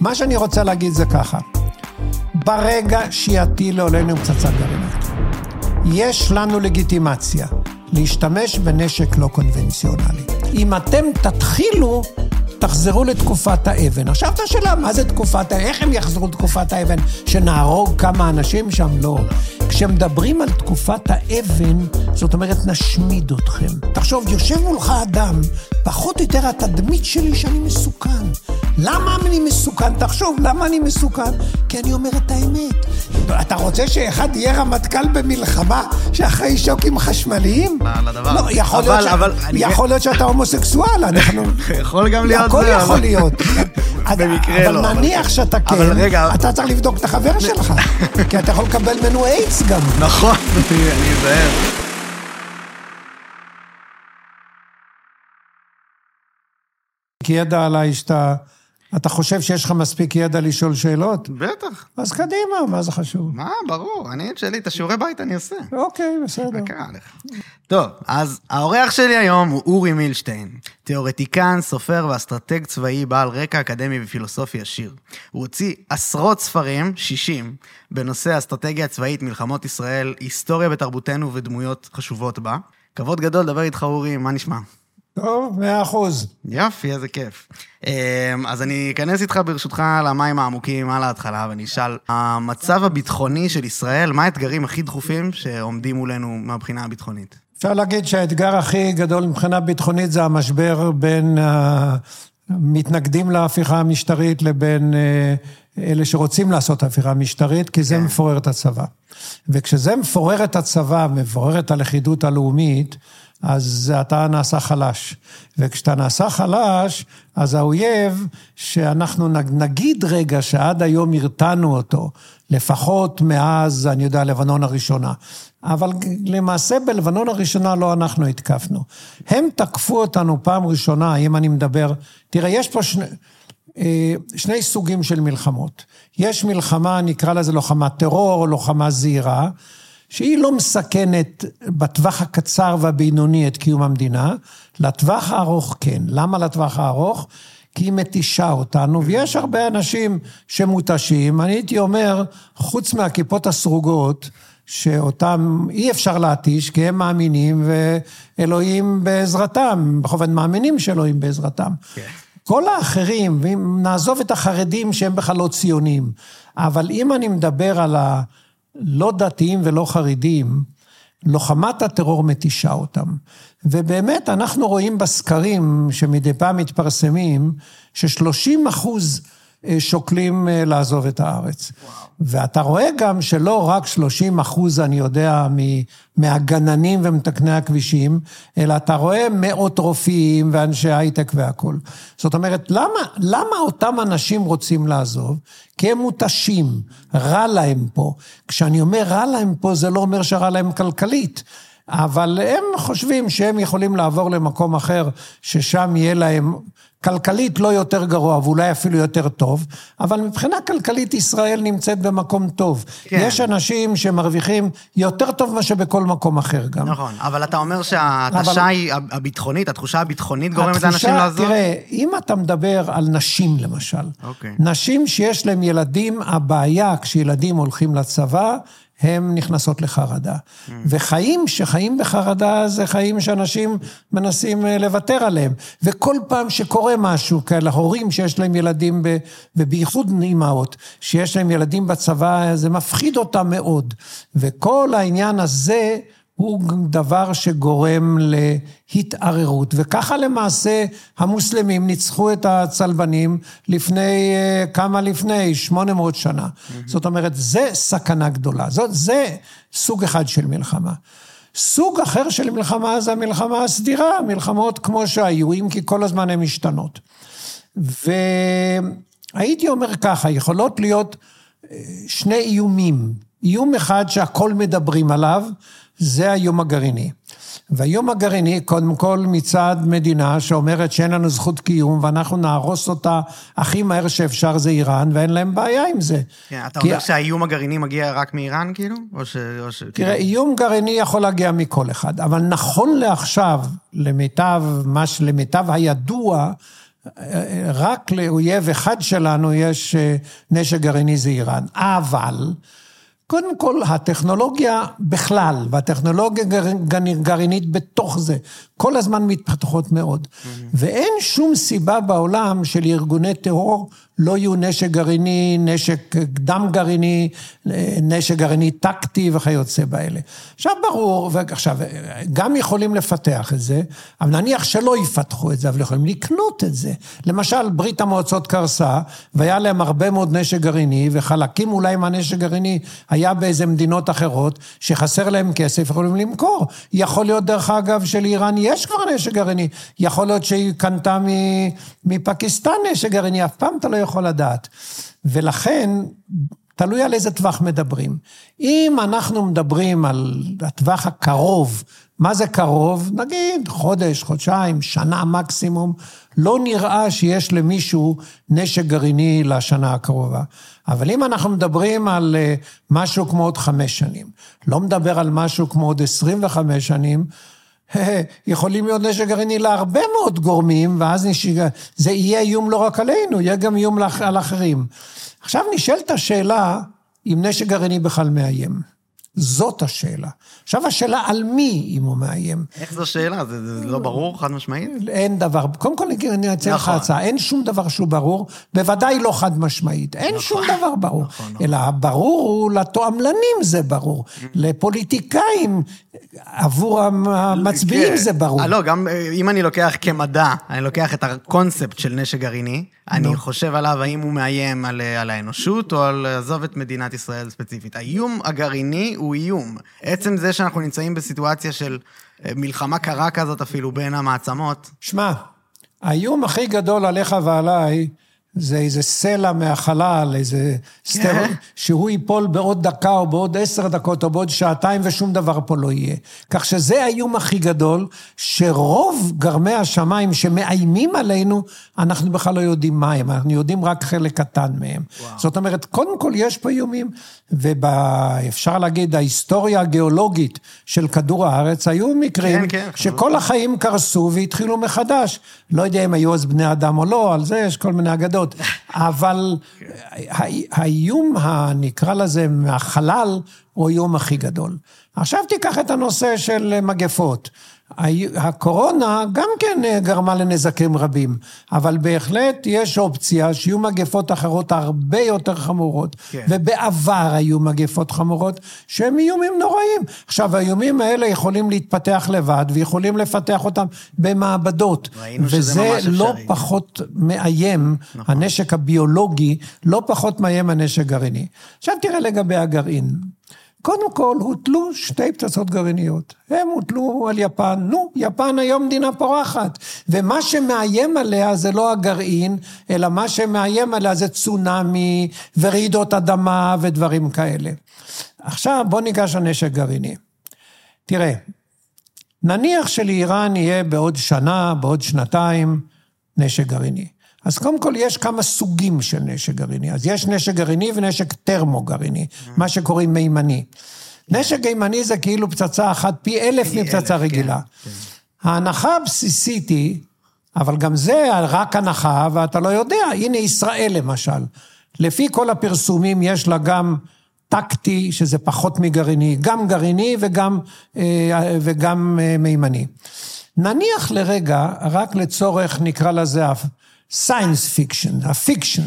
מה שאני רוצה להגיד זה ככה, ברגע שיטילו עלינו פצצה גרעינית, יש לנו לגיטימציה להשתמש בנשק לא קונבנציונלי. אם אתם תתחילו, תחזרו לתקופת האבן. עכשיו את השאלה, מה זה תקופת האבן? איך הם יחזרו לתקופת האבן? שנהרוג כמה אנשים שם? לא. כשמדברים על תקופת האבן, זאת אומרת, נשמיד אתכם. תחשוב, יושב מולך אדם, פחות או יותר התדמית שלי שאני מסוכן. למה אני מסוכן? תחשוב, למה אני מסוכן? כי אני אומר את האמת. אתה רוצה שאחד יהיה רמטכ"ל במלחמה שאחרי שוקים חשמליים? הדבר הזה. לא, יכול אבל- להיות, ש... אבל אני- יכול להיות שאתה הומוסקסואל, אנחנו... יכול גם להיות הכל זה, יכול אבל- להיות. במקרה אבל לא, אבל- נניח שאתה כן, אבל רגע- אתה צריך לבדוק את החבר שלך, כי אתה יכול לקבל ממנו איידס גם. נכון, אני אני אזהר. כי ידע עליי שאתה... אתה חושב שיש לך מספיק ידע לשאול שאלות? בטח. אז קדימה, מה זה חשוב? מה, ברור, אני את שלי, את השיעורי בית אני עושה. אוקיי, בסדר. מה קרה לך? טוב, אז האורח שלי היום הוא אורי מילשטיין, תיאורטיקן, סופר ואסטרטג צבאי בעל רקע אקדמי ופילוסופי עשיר. הוא הוציא עשרות ספרים, 60, בנושא אסטרטגיה הצבאית, מלחמות ישראל, היסטוריה בתרבותנו ודמויות חשובות בה. כבוד גדול לדבר איתך, אורי, מה נשמע? טוב, מאה אחוז. יופי, איזה כיף. אמ, אז אני אכנס איתך ברשותך למים העמוקים על ההתחלה, ואני אשאל, המצב הביטחוני של ישראל, מה האתגרים הכי דחופים שעומדים מולנו מהבחינה הביטחונית? אפשר להגיד שהאתגר הכי גדול מבחינה ביטחונית זה המשבר בין המתנגדים להפיכה המשטרית לבין אה, אלה שרוצים לעשות הפיכה משטרית, כי זה מפורר את הצבא. וכשזה מפורר את הצבא, מפורר את הלכידות הלאומית, אז אתה נעשה חלש. וכשאתה נעשה חלש, אז האויב, שאנחנו נג- נגיד רגע שעד היום הרתענו אותו, לפחות מאז, אני יודע, לבנון הראשונה. אבל למעשה בלבנון הראשונה לא אנחנו התקפנו. הם תקפו אותנו פעם ראשונה, אם אני מדבר... תראה, יש פה שני... אה, שני סוגים של מלחמות. יש מלחמה, נקרא לזה לוחמת טרור, לוחמה זהירה, שהיא לא מסכנת בטווח הקצר והבינוני את קיום המדינה, לטווח הארוך כן. למה לטווח הארוך? כי היא מתישה אותנו, ויש הרבה אנשים שמותשים. אני הייתי אומר, חוץ מהכיפות הסרוגות, שאותם אי אפשר להתיש, כי הם מאמינים, ואלוהים בעזרתם, בכל אופן מאמינים שאלוהים בעזרתם. כל האחרים, ואם נעזוב את החרדים שהם בכלל לא ציונים, אבל אם אני מדבר על הלא דתיים ולא חרדים, לוחמת הטרור מתישה אותם. ובאמת, אנחנו רואים בסקרים שמדי פעם מתפרסמים, ש-30 אחוז שוקלים אה, לעזוב את הארץ. וואו. ואתה רואה גם שלא רק 30 אחוז, אני יודע, מהגננים ומתקני הכבישים, אלא אתה רואה מאות רופאים ואנשי הייטק והכול. זאת אומרת, למה, למה אותם אנשים רוצים לעזוב? כי הם מותשים, רע להם פה. כשאני אומר רע להם פה, זה לא אומר שרע להם כלכלית. אבל הם חושבים שהם יכולים לעבור למקום אחר, ששם יהיה להם כלכלית לא יותר גרוע, ואולי אפילו יותר טוב, אבל מבחינה כלכלית ישראל נמצאת במקום טוב. כן. יש אנשים שמרוויחים יותר טוב מאשר בכל מקום אחר גם. נכון, אבל אתה אומר שההתשה אבל- היא הביטחונית, התחושה הביטחונית גורמת לאנשים התחושה- לעזוב? תראה, אם אתה מדבר על נשים למשל, אוקיי. נשים שיש להן ילדים, הבעיה כשילדים הולכים לצבא, הן נכנסות לחרדה. Mm. וחיים שחיים בחרדה זה חיים שאנשים מנסים אה, לוותר עליהם. וכל פעם שקורה משהו, כאלה הורים שיש להם ילדים, ב, ובייחוד אימהות, שיש להם ילדים בצבא, זה מפחיד אותם מאוד. וכל העניין הזה... הוא דבר שגורם להתערערות, וככה למעשה המוסלמים ניצחו את הצלבנים לפני, אה, כמה לפני? 800 שנה. זאת אומרת, זה סכנה גדולה. זאת, זה סוג אחד של מלחמה. סוג אחר של מלחמה זה המלחמה הסדירה, מלחמות כמו שהיו, אם כי כל הזמן הן משתנות. והייתי אומר ככה, יכולות להיות אה, שני איומים. איום אחד שהכל מדברים עליו, זה האיום הגרעיני. והאיום הגרעיני, קודם כל מצד מדינה שאומרת שאין לנו זכות קיום ואנחנו נהרוס אותה הכי מהר שאפשר זה איראן, ואין להם בעיה עם זה. כן, אתה כי- אומר שהאיום הגרעיני מגיע רק מאיראן, כאילו? או ש... או ש... תראה, איום גרעיני יכול להגיע מכל אחד, אבל נכון לעכשיו, למיטב, מה שלמיטב הידוע, רק לאויב אחד שלנו יש אה, נשק גרעיני זה איראן. אבל, קודם כל, הטכנולוגיה בכלל, והטכנולוגיה גרעינית בתוך זה, כל הזמן מתפתחות מאוד. Mm-hmm. ואין שום סיבה בעולם שלארגוני טרור לא יהיו נשק גרעיני, נשק דם גרעיני, נשק גרעיני טקטי וכיוצא באלה. עכשיו ברור, ועכשיו, גם יכולים לפתח את זה, אבל נניח שלא יפתחו את זה, אבל יכולים לקנות את זה. למשל, ברית המועצות קרסה, והיה להם הרבה מאוד נשק גרעיני, וחלקים אולי מהנשק גרעיני היה באיזה מדינות אחרות, שחסר להם כסף, יכולים למכור. יכול להיות, דרך אגב, שלאיראן יש כבר נשק גרעיני. יכול להיות שהיא קנתה מפקיסטן נשק גרעיני, אף פעם אתה לא יכול לדעת. ולכן, תלוי על איזה טווח מדברים. אם אנחנו מדברים על הטווח הקרוב, מה זה קרוב? נגיד חודש, חודשיים, שנה מקסימום, לא נראה שיש למישהו נשק גרעיני לשנה הקרובה. אבל אם אנחנו מדברים על אה, משהו כמו עוד חמש שנים, לא מדבר על משהו כמו עוד עשרים וחמש שנים, יכולים להיות נשק גרעיני להרבה מאוד גורמים, ואז נשק... זה יהיה איום לא רק עלינו, יהיה גם איום על אחרים. עכשיו נשאלת השאלה, אם נשק גרעיני בכלל מאיים. זאת השאלה. עכשיו השאלה על מי אם הוא מאיים. איך זו שאלה? זה, זה לא ברור חד משמעית? אין דבר, קודם כל אני אציע לך נכון. הצעה, אין שום דבר שהוא ברור, בוודאי לא חד משמעית, אין נכון, שום דבר ברור. נכון, נכון. אלא ברור הוא לתועמלנים זה ברור, mm. לפוליטיקאים, עבור המצביעים כן. זה ברור. לא, גם אם אני לוקח כמדע, אני לוקח את הקונספט של נשק גרעיני, אני חושב עליו האם הוא מאיים על, על האנושות או על עזוב את מדינת ישראל ספציפית. האיום הגרעיני הוא איום. עצם זה שאנחנו נמצאים בסיטואציה של אה, מלחמה קרה כזאת אפילו בין המעצמות. שמע, האיום הכי גדול עליך ועליי, זה איזה סלע מהחלל, איזה סטר, כן. שהוא ייפול בעוד דקה או בעוד עשר דקות או בעוד שעתיים ושום דבר פה לא יהיה. כך שזה האיום הכי גדול, שרוב גרמי השמיים שמאיימים עלינו, אנחנו בכלל לא יודעים מה הם, אנחנו יודעים רק חלק קטן מהם. וואו. זאת אומרת, קודם כל יש פה איומים, ואפשר להגיד, ההיסטוריה הגיאולוגית של כדור הארץ, היו מקרים כן, כן, שכל החיים קרסו והתחילו מחדש. לא יודע אם היו אז בני אדם או לא, על זה יש כל מיני אגדות. אבל האיום, נקרא לזה, מהחלל, הוא האיום הכי גדול. עכשיו תיקח את הנושא של מגפות. הקורונה גם כן אה, גרמה לנזקים רבים, אבל בהחלט יש אופציה שיהיו מגפות אחרות הרבה יותר חמורות, כן. ובעבר היו מגפות חמורות שהם איומים נוראים. עכשיו, האיומים האלה יכולים להתפתח לבד ויכולים לפתח אותם במעבדות, וזה לא אפשרי. פחות מאיים, נכון. הנשק הביולוגי לא פחות מאיים הנשק גרעיני. עכשיו תראה לגבי הגרעין. קודם כל, הוטלו שתי פצצות גרעיניות. הם הוטלו על יפן. נו, יפן היום מדינה פורחת. ומה שמאיים עליה זה לא הגרעין, אלא מה שמאיים עליה זה צונאמי ורעידות אדמה ודברים כאלה. עכשיו, בוא ניגש לנשק גרעיני. תראה, נניח שלאיראן יהיה בעוד שנה, בעוד שנתיים, נשק גרעיני. אז קודם כל יש כמה סוגים של נשק גרעיני. אז יש נשק גרעיני ונשק טרמו-גרעיני, מה שקוראים מימני. נשק מימני זה כאילו פצצה אחת פי אלף מפצצה רגילה. כן, כן. ההנחה הבסיסית היא, אבל גם זה רק הנחה, ואתה לא יודע, הנה ישראל למשל. לפי כל הפרסומים יש לה גם טקטי, שזה פחות מגרעיני, גם גרעיני וגם, אה, וגם אה, מימני. נניח לרגע, רק לצורך, נקרא לזה, science fiction, ה fiction.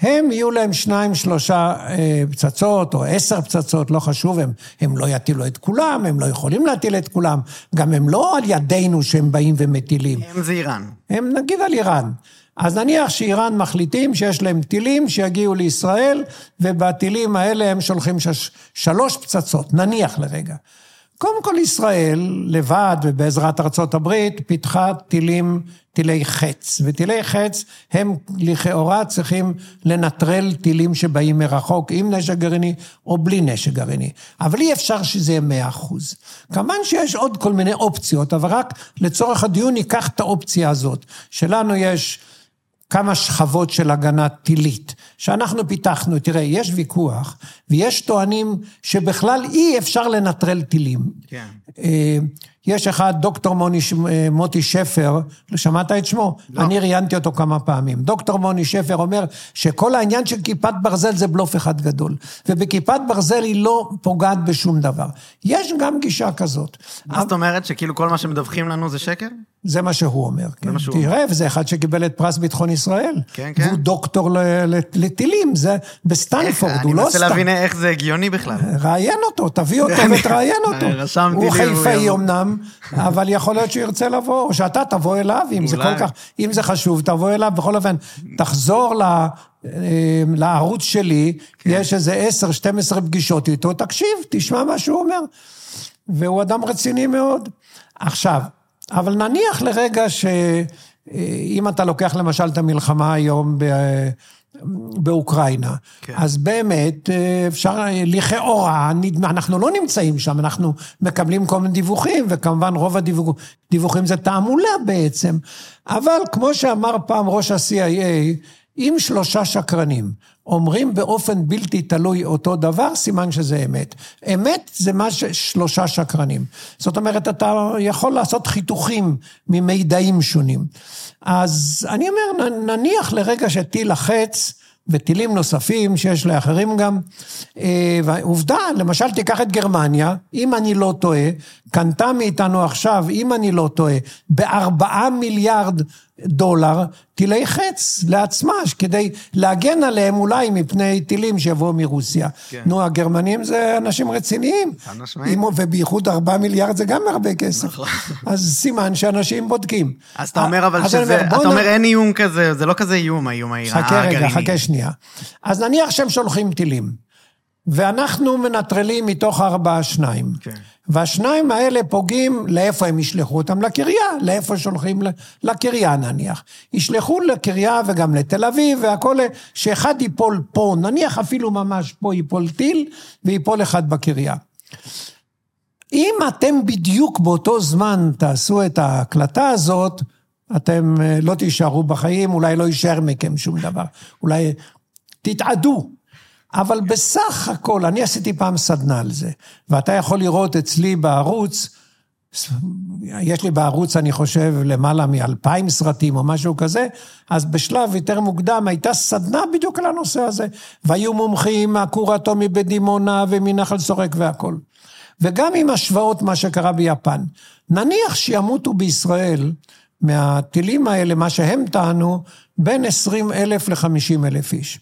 הם יהיו להם שניים, שלושה אה, פצצות, או עשר פצצות, לא חשוב, הם, הם לא יטילו את כולם, הם לא יכולים להטיל את כולם. גם הם לא על ידינו שהם באים ומטילים. הם זה איראן. הם נגיד על איראן. אז נניח שאיראן מחליטים שיש להם טילים שיגיעו לישראל, ובטילים האלה הם שולחים שש, שלוש פצצות, נניח לרגע. קודם כל ישראל, לבד ובעזרת ארצות הברית, פיתחה טילים, טילי חץ. וטילי חץ הם לכאורה צריכים לנטרל טילים שבאים מרחוק עם נשק גרעיני או בלי נשק גרעיני. אבל אי אפשר שזה יהיה מאה אחוז. כמובן שיש עוד כל מיני אופציות, אבל רק לצורך הדיון ניקח את האופציה הזאת. שלנו יש כמה שכבות של הגנה טילית, שאנחנו פיתחנו, תראה, יש ויכוח, ויש טוענים שבכלל אי אפשר לנטרל טילים. כן. אה, יש אחד, דוקטור מוני, אה, מוטי שפר, שמעת את שמו? לא. אני ראיינתי אותו כמה פעמים. דוקטור מוני שפר אומר שכל העניין של כיפת ברזל זה בלוף אחד גדול. ובכיפת ברזל היא לא פוגעת בשום דבר. יש גם גישה כזאת. מה זאת אומרת, שכאילו כל מה שמדווחים לנו זה שקר? זה מה שהוא אומר. כן. מה שהוא תראה, וזה אחד שקיבל את פרס ביטחון ישראל. כן, כן. והוא דוקטור לטילים, זה בסטנפורד, הוא לא אני מנסה סתם. להבין איך זה הגיוני בכלל. ראיין אותו, תביא אותו ותראיין אותו. רשמתי הוא חיפאי. אמנם, אבל יכול להיות שהוא ירצה לבוא, או שאתה תבוא אליו, אם זה. כל כך, אם זה חשוב, תבוא אליו. בכל אופן, תחזור ל... אה, לערוץ שלי, כן. יש איזה 10-12 פגישות איתו, תקשיב, תשמע מה שהוא אומר. והוא אדם רציני מאוד. עכשיו, אבל נניח לרגע שאם אתה לוקח למשל את המלחמה היום ב... באוקראינה. כן. אז באמת, אה, אפשר, אה, לכאורה, אנחנו לא נמצאים שם, אנחנו מקבלים כל מיני דיווחים, וכמובן רוב הדיווחים זה תעמולה בעצם. אבל כמו שאמר פעם ראש ה-CIA, אם שלושה שקרנים אומרים באופן בלתי תלוי אותו דבר, סימן שזה אמת. אמת זה מה ששלושה שקרנים. זאת אומרת, אתה יכול לעשות חיתוכים ממידעים שונים. אז אני אומר, נניח לרגע שטיל החץ, וטילים נוספים שיש לאחרים גם. אה, ועובדה, למשל תיקח את גרמניה, אם אני לא טועה, קנתה מאיתנו עכשיו, אם אני לא טועה, בארבעה מיליארד דולר טילי חץ לעצמה, כדי להגן עליהם אולי מפני טילים שיבואו מרוסיה. כן. נו, הגרמנים זה אנשים רציניים. חד משמעית. אם- ובייחוד ארבעה מיליארד זה גם הרבה כסף. אז סימן שאנשים בודקים. אז אתה אומר אבל שזה, אומר, אתה אומר אין איום כזה, זה לא כזה איום, האיום האיראני. חכה רגע, חכה שנייה. אז נניח שהם שולחים טילים, ואנחנו מנטרלים מתוך הארבעה שניים. כן. והשניים האלה פוגעים, לאיפה הם ישלחו אותם? לקריה, לאיפה שולחים? לקריה נניח. ישלחו לקריה וגם לתל אביב והכל, שאחד ייפול פה, נניח אפילו ממש פה ייפול טיל, וייפול אחד בקריה. אם אתם בדיוק באותו זמן תעשו את ההקלטה הזאת, אתם אה, לא תישארו בחיים, אולי לא יישאר מכם שום דבר. אולי תתעדו. אבל בסך הכל, אני עשיתי פעם סדנה על זה, ואתה יכול לראות אצלי בערוץ, יש לי בערוץ, אני חושב, למעלה מאלפיים סרטים או משהו כזה, אז בשלב יותר מוקדם הייתה סדנה בדיוק על הנושא הזה. והיו מומחים מהכור האטומי בדימונה ומנחל סורק והכל. וגם עם השוואות מה שקרה ביפן. נניח שימותו בישראל מהטילים האלה, מה שהם טענו, בין 20 אלף ל-50 אלף איש.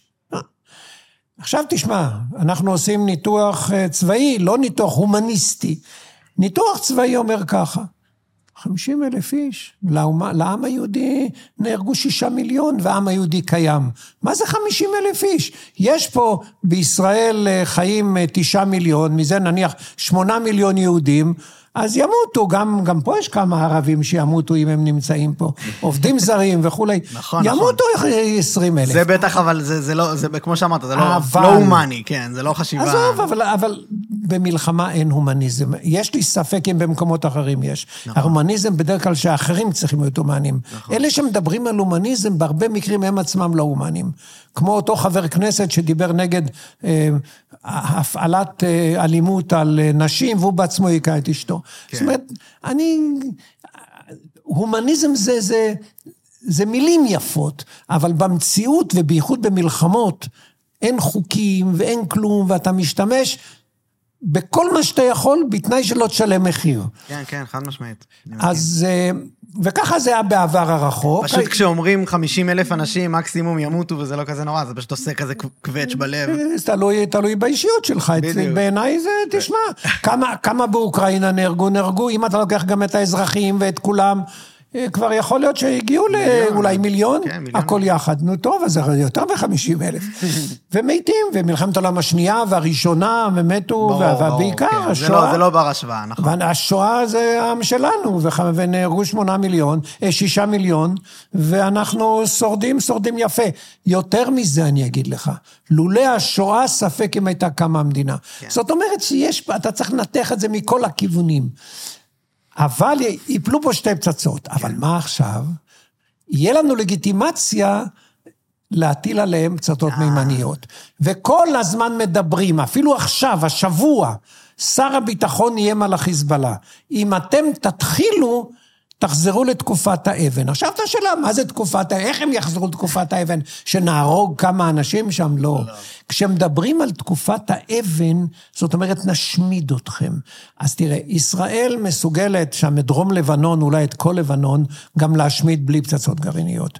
עכשיו תשמע, אנחנו עושים ניתוח אה, צבאי, לא ניתוח הומניסטי. ניתוח צבאי אומר ככה, 50 אלף איש, לאומה, לעם היהודי נהרגו שישה מיליון והעם היהודי קיים. מה זה 50 אלף איש? יש פה בישראל אה, חיים אה, תשעה מיליון, מזה נניח שמונה מיליון יהודים, אז ימותו, גם, גם פה יש כמה ערבים שימותו אם הם נמצאים פה, עובדים זרים וכולי. נכון, ימותו 20 אלף. זה בטח, אבל זה, זה לא, זה כמו שאמרת, זה לא, אבל- לא הומני, כן, זה לא חשיבה. עזוב, אבל, אבל במלחמה אין הומניזם. יש לי ספק אם במקומות אחרים יש. נכון. ההומניזם בדרך כלל שהאחרים צריכים להיות הומנים. נכון. אלה שמדברים על הומניזם, בהרבה מקרים הם עצמם לא הומנים. כמו אותו חבר כנסת שדיבר נגד אה, הפעלת אה, אלימות על אה, נשים, והוא בעצמו היכה את אשתו. כן. זאת אומרת, אני... הומניזם זה, זה, זה מילים יפות, אבל במציאות ובייחוד במלחמות, אין חוקים ואין כלום, ואתה משתמש בכל מה שאתה יכול, בתנאי שלא תשלם מחיר. כן, כן, חד משמעית. אז... אה, וככה זה היה בעבר הרחוק. פשוט כשאומרים 50 אלף אנשים מקסימום ימותו וזה לא כזה נורא, זה פשוט עושה כזה קווץ' בלב. זה תלוי, תלוי באישיות שלך. בדיוק. בעיניי זה, תשמע, כמה, כמה באוקראינה נהרגו, נהרגו, אם אתה לוקח גם את האזרחים ואת כולם, אה, כבר יכול להיות שהגיעו לאולי מיליון, כן, מיליון. הכל יחד. נו טוב, אז זה יותר מ-50 אלף. ומתים, ומלחמת העולם השנייה והראשונה, ומתו, ובעיקר כן. זה השואה. לא- זה לא בר השוואה, נכון. והשואה זה העם שלנו, ונהרגו שמונה מיליון, אה, שישה מיליון, ואנחנו שורדים, שורדים יפה. יותר מזה אני אגיד לך, לולא השואה, ספק אם הייתה קמה המדינה. כן. זאת אומרת שיש, אתה צריך לנתח את זה מכל הכיוונים. אבל י- ייפלו פה שתי פצצות. אבל כן. מה עכשיו? יהיה לנו לגיטימציה להטיל עליהם פצצות אה. מימניות. וכל הזמן מדברים, אפילו עכשיו, השבוע, שר הביטחון איים על החיזבאללה. אם אתם תתחילו, תחזרו לתקופת האבן. עכשיו את השאלה, מה זה תקופת האבן? איך הם יחזרו לתקופת האבן? שנהרוג כמה אנשים שם? לא. כשמדברים על תקופת האבן, זאת אומרת, נשמיד אתכם. אז תראה, ישראל מסוגלת שם את דרום לבנון, אולי את כל לבנון, גם להשמיד בלי פצצות גרעיניות.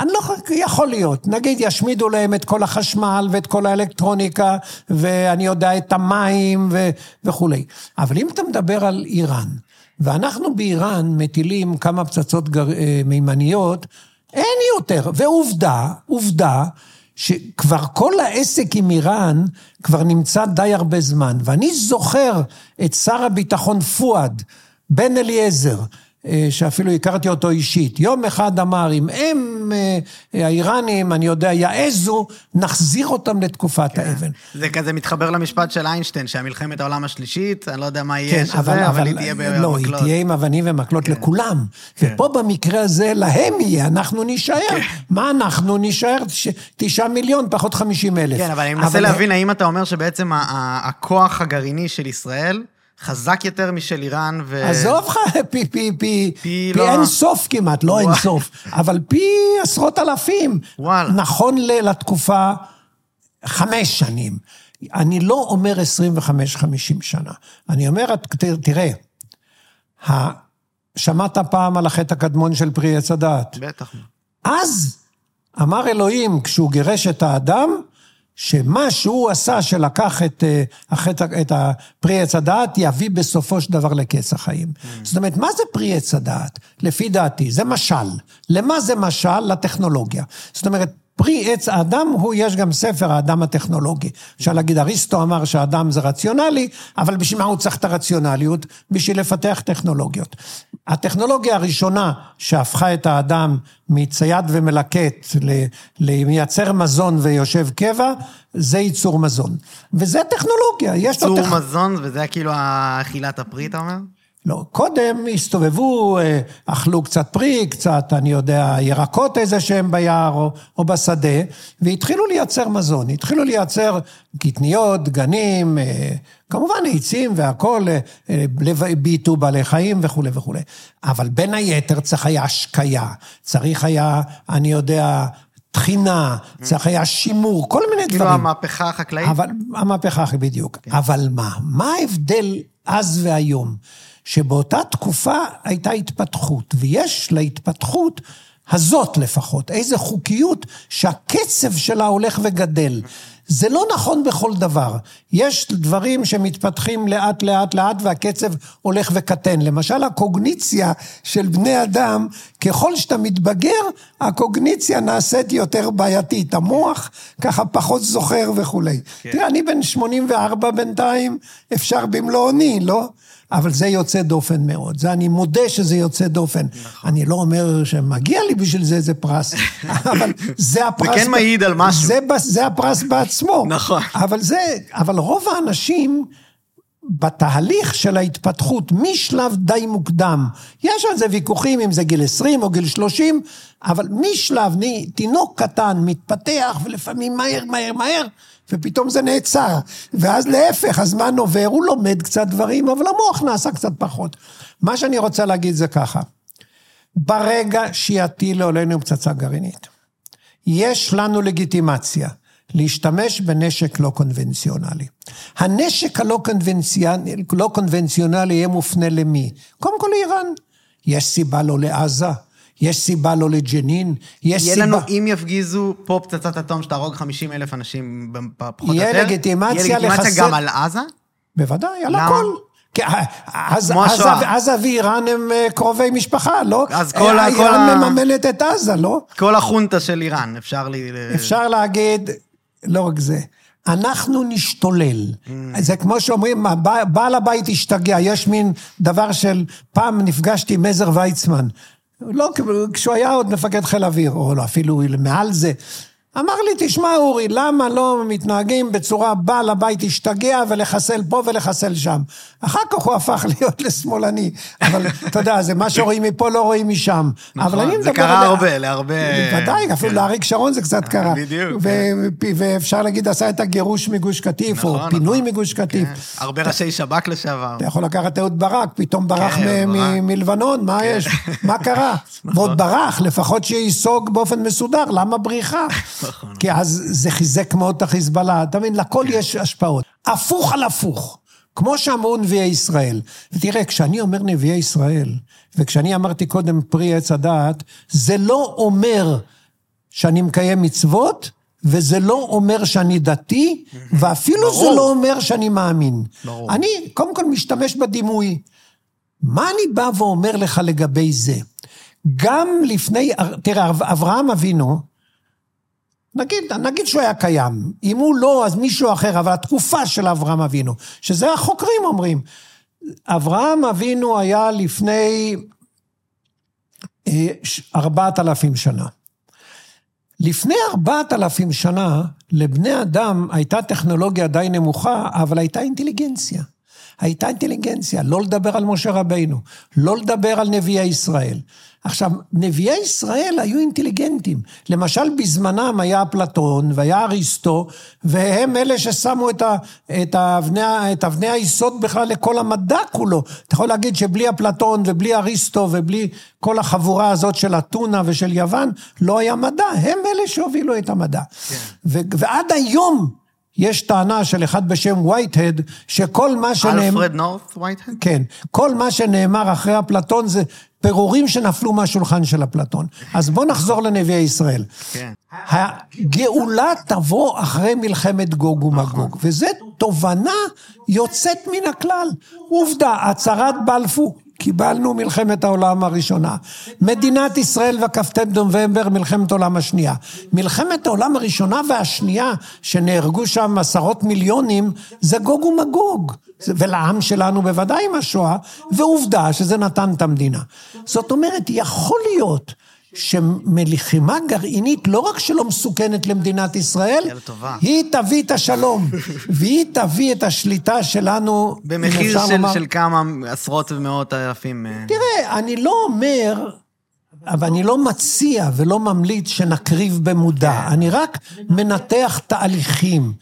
אני לא יכול להיות. נגיד, ישמידו להם את כל החשמל ואת כל האלקטרוניקה, ואני יודע, את המים ו... וכולי. אבל אם אתה מדבר על איראן, ואנחנו באיראן מטילים כמה פצצות גר... אה, מימניות, אין יותר. ועובדה, עובדה, שכבר כל העסק עם איראן כבר נמצא די הרבה זמן. ואני זוכר את שר הביטחון פואד, בן אליעזר, שאפילו הכרתי אותו אישית. יום אחד אמר, אם הם, אה, האיראנים, אני יודע, יעזו, נחזיר אותם לתקופת כן. האבן. זה כזה מתחבר למשפט של איינשטיין, שהמלחמת העולם השלישית, אני לא יודע מה יהיה כן, שווה, אבל, אבל, אבל היא תהיה במקלות. לא, היא תהיה עם אבנים ומקלות כן. לכולם. כן. ופה במקרה הזה, להם יהיה, אנחנו נישאר. כן. מה אנחנו? נישאר תשעה מיליון, פחות חמישים אלף. כן, אבל אני מנסה להבין, האם אתה אומר שבעצם הכוח הגרעיני של ישראל... חזק יותר משל איראן ו... עזוב לך, פי, פי, פי, פי לא... אין סוף כמעט, לא אין סוף, אבל פי עשרות אלפים. וואלה. נכון לתקופה חמש שנים. אני לא אומר 25-50 שנה. אני אומר, תראה, שמעת פעם על החטא הקדמון של פרי עץ הדעת? בטח. אז אמר אלוהים, כשהוא גירש את האדם, שמה שהוא עשה, שלקח את, אה, החטא, את הפרי עץ הדעת, יביא בסופו של דבר לקץ החיים. Mm. זאת אומרת, מה זה פרי עץ הדעת? לפי דעתי, זה משל. למה זה משל? לטכנולוגיה. זאת אומרת, פרי עץ האדם הוא, יש גם ספר האדם הטכנולוגי. אפשר להגיד, אריסטו אמר שהאדם זה רציונלי, אבל בשביל מה הוא צריך את הרציונליות? בשביל לפתח טכנולוגיות. הטכנולוגיה הראשונה שהפכה את האדם מצייד ומלקט למייצר מזון ויושב קבע, זה ייצור מזון. וזה טכנולוגיה, יש לו... ייצור מזון, וזה כאילו אכילת הפרי, אתה אומר? לא, קודם הסתובבו, אה, אכלו קצת פרי, קצת, אני יודע, ירקות איזה שהם ביער או, או בשדה, והתחילו לייצר מזון. התחילו לייצר קטניות, גנים, אה, כמובן עצים והכול, אה, ביטו בעלי חיים וכולי וכולי. אבל בין היתר צריך היה השקיה, צריך היה, אני יודע, תחינה, צריך היה שימור, כל מיני כאילו דברים. כאילו המהפכה החקלאית? אבל, המהפכה, בדיוק. כן. אבל מה? מה ההבדל אז והיום? שבאותה תקופה הייתה התפתחות, ויש להתפתחות הזאת לפחות, איזו חוקיות שהקצב שלה הולך וגדל. זה לא נכון בכל דבר. יש דברים שמתפתחים לאט לאט לאט והקצב הולך וקטן. למשל, הקוגניציה של בני אדם, ככל שאתה מתבגר, הקוגניציה נעשית יותר בעייתית. המוח ככה פחות זוכר וכולי. כן. תראה, אני בן 84 בינתיים, אפשר במלוא עוני, לא? אבל זה יוצא דופן מאוד. זה, אני מודה שזה יוצא דופן. נכון. אני לא אומר שמגיע לי בשביל זה איזה פרס, אבל זה הפרס... זה כן מעיד על משהו. זה, זה הפרס בעצמו. נכון. אבל זה, אבל רוב האנשים... בתהליך של ההתפתחות משלב די מוקדם, יש על זה ויכוחים אם זה גיל 20 או גיל 30, אבל משלב, תינוק קטן מתפתח ולפעמים מהר, מהר, מהר, ופתאום זה נעצר. ואז להפך, הזמן עובר, הוא לומד קצת דברים, אבל המוח נעשה קצת פחות. מה שאני רוצה להגיד זה ככה, ברגע שיטילו עלינו פצצה גרעינית, יש לנו לגיטימציה להשתמש בנשק לא קונבנציונלי. הנשק הלא קונבנציונלי, לא קונבנציונלי יהיה מופנה למי? קודם כל לאיראן. יש סיבה לא לעזה, יש סיבה לא לג'נין, יש יהיה סיבה... יהיה לנו, אם יפגיזו פה פצצת אטום שתהרוג 50 אלף אנשים פחות או יותר, יהיה לגיטימציה לחסל... יהיה לגיטימציה גם על עזה? בוודאי, על הכל. עזה ואיראן הם אה, קרובי משפחה, לא? אז כל ה... איראן מממנת את עזה, לא? כל החונטה של איראן, אפשר ל... אפשר להגיד, לא רק זה. אנחנו נשתולל. Mm. זה כמו שאומרים, בעל הבית השתגע. יש מין דבר של, פעם נפגשתי עם עזר ויצמן. לא, כשהוא היה עוד מפקד חיל אוויר, או לא, אפילו מעל זה. אמר לי, תשמע אורי, למה לא מתנהגים בצורה בעל הבית השתגע ולחסל פה ולחסל שם? אחר כך הוא הפך להיות לשמאלני. אבל אתה יודע, זה מה שרואים מפה לא רואים משם. אבל אני נכון, מדבר זה קרה על- הרבה, להרבה... ודאי, אפילו כן. לאריק שרון זה קצת קרה. בדיוק, ו- ואפשר להגיד, עשה את הגירוש מגוש קטיף, או נכון, פינוי נכון. מגוש קטיף. כן. הרבה ראשי שב"כ לשעבר. אתה יכול לקחת אהוד ברק, פתאום ברח כן, מ- ברק. מלבנון, מה יש? מה קרה? נכון. ועוד ברח, לפחות שייסוג באופן מסודר, למה בריחה? נכון. כי אז זה חיזק מאוד את החיזבאללה, אתה מבין? לכל כן. יש השפעות. הפוך על הפוך. כמו שאמרו נביאי ישראל. ותראה, כשאני אומר נביאי ישראל, וכשאני אמרתי קודם פרי עץ הדעת, זה לא אומר שאני מקיים מצוות, וזה לא אומר שאני דתי, ואפילו ברור. זה לא אומר שאני מאמין. ברור. אני קודם כל משתמש בדימוי. מה אני בא ואומר לך לגבי זה? גם לפני, תראה, אב- אברהם אבינו, נגיד, נגיד שהוא היה קיים. אם הוא לא, אז מישהו אחר, אבל התקופה של אברהם אבינו, שזה החוקרים אומרים. אברהם אבינו היה לפני אה, ארבעת אלפים שנה. לפני ארבעת אלפים שנה, לבני אדם הייתה טכנולוגיה די נמוכה, אבל הייתה אינטליגנציה. הייתה אינטליגנציה, לא לדבר על משה רבינו, לא לדבר על נביאי ישראל. עכשיו, נביאי ישראל היו אינטליגנטים. למשל, בזמנם היה אפלטון והיה אריסטו, והם אלה ששמו את, ה, את, האבני, את אבני היסוד בכלל לכל המדע כולו. אתה יכול להגיד שבלי אפלטון ובלי אריסטו ובלי כל החבורה הזאת של אתונה ושל יוון, לא היה מדע. הם אלה שהובילו את המדע. כן. ו- ועד היום יש טענה של אחד בשם וייטהד, שכל מה שנאמר... אלפרד נורת וייטהד? כן, כל מה שנאמר אחרי אפלטון זה פירורים שנפלו מהשולחן של אפלטון. אז בואו נחזור לנביאי ישראל. כן. הגאולה תבוא אחרי מלחמת גוג ומגוג, וזו תובנה יוצאת מן הכלל. עובדה, הצהרת בלפור, קיבלנו מלחמת העולם הראשונה. מדינת ישראל בכ"ט נובמבר, מלחמת העולם השנייה. מלחמת העולם הראשונה והשנייה, שנהרגו שם עשרות מיליונים, זה גוג ומגוג. ולעם שלנו בוודאי עם השואה, ועובדה שזה נתן את המדינה. זאת אומרת, יכול להיות שמלחימה גרעינית לא רק שלא מסוכנת למדינת ישראל. היא תביא את השלום, והיא תביא את השליטה שלנו, במחיר של, לומר- של כמה עשרות ומאות אלפים. אה, תראה, אני לא אומר, אבל אני לא מציע ולא ממליץ שנקריב במודע, אני רק מנתח תהליכים.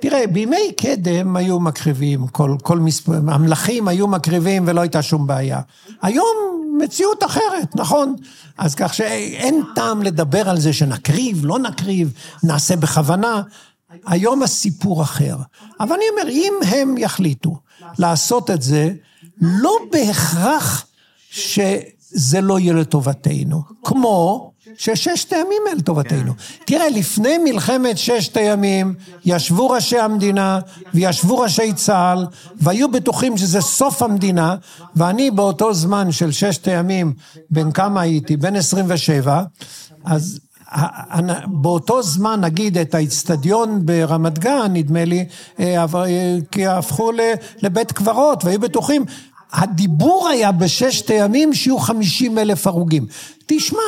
תראה, בימי קדם היו מקריבים, כל, כל מספר, המלכים היו מקריבים ולא הייתה שום בעיה. היום מציאות אחרת, נכון? אז כך שאין טעם לדבר על זה שנקריב, לא נקריב, נעשה בכוונה. היום הסיפור אחר. אבל אני אומר, אם הם יחליטו לעשות את זה, לא בהכרח שזה לא יהיה לטובתנו. כמו שששת הימים הם לטובתנו. תראה, לפני מלחמת ששת הימים, ישבו ראשי המדינה וישבו ראשי צה"ל, והיו בטוחים שזה סוף המדינה, ואני באותו זמן של ששת הימים, בן כמה הייתי? בן 27, אז באותו זמן, נגיד, את האיצטדיון ברמת גן, נדמה לי, אה, אה, כי הפכו לבית קברות, והיו בטוחים. הדיבור היה בששת הימים שיהיו 50 אלף הרוגים. תשמע,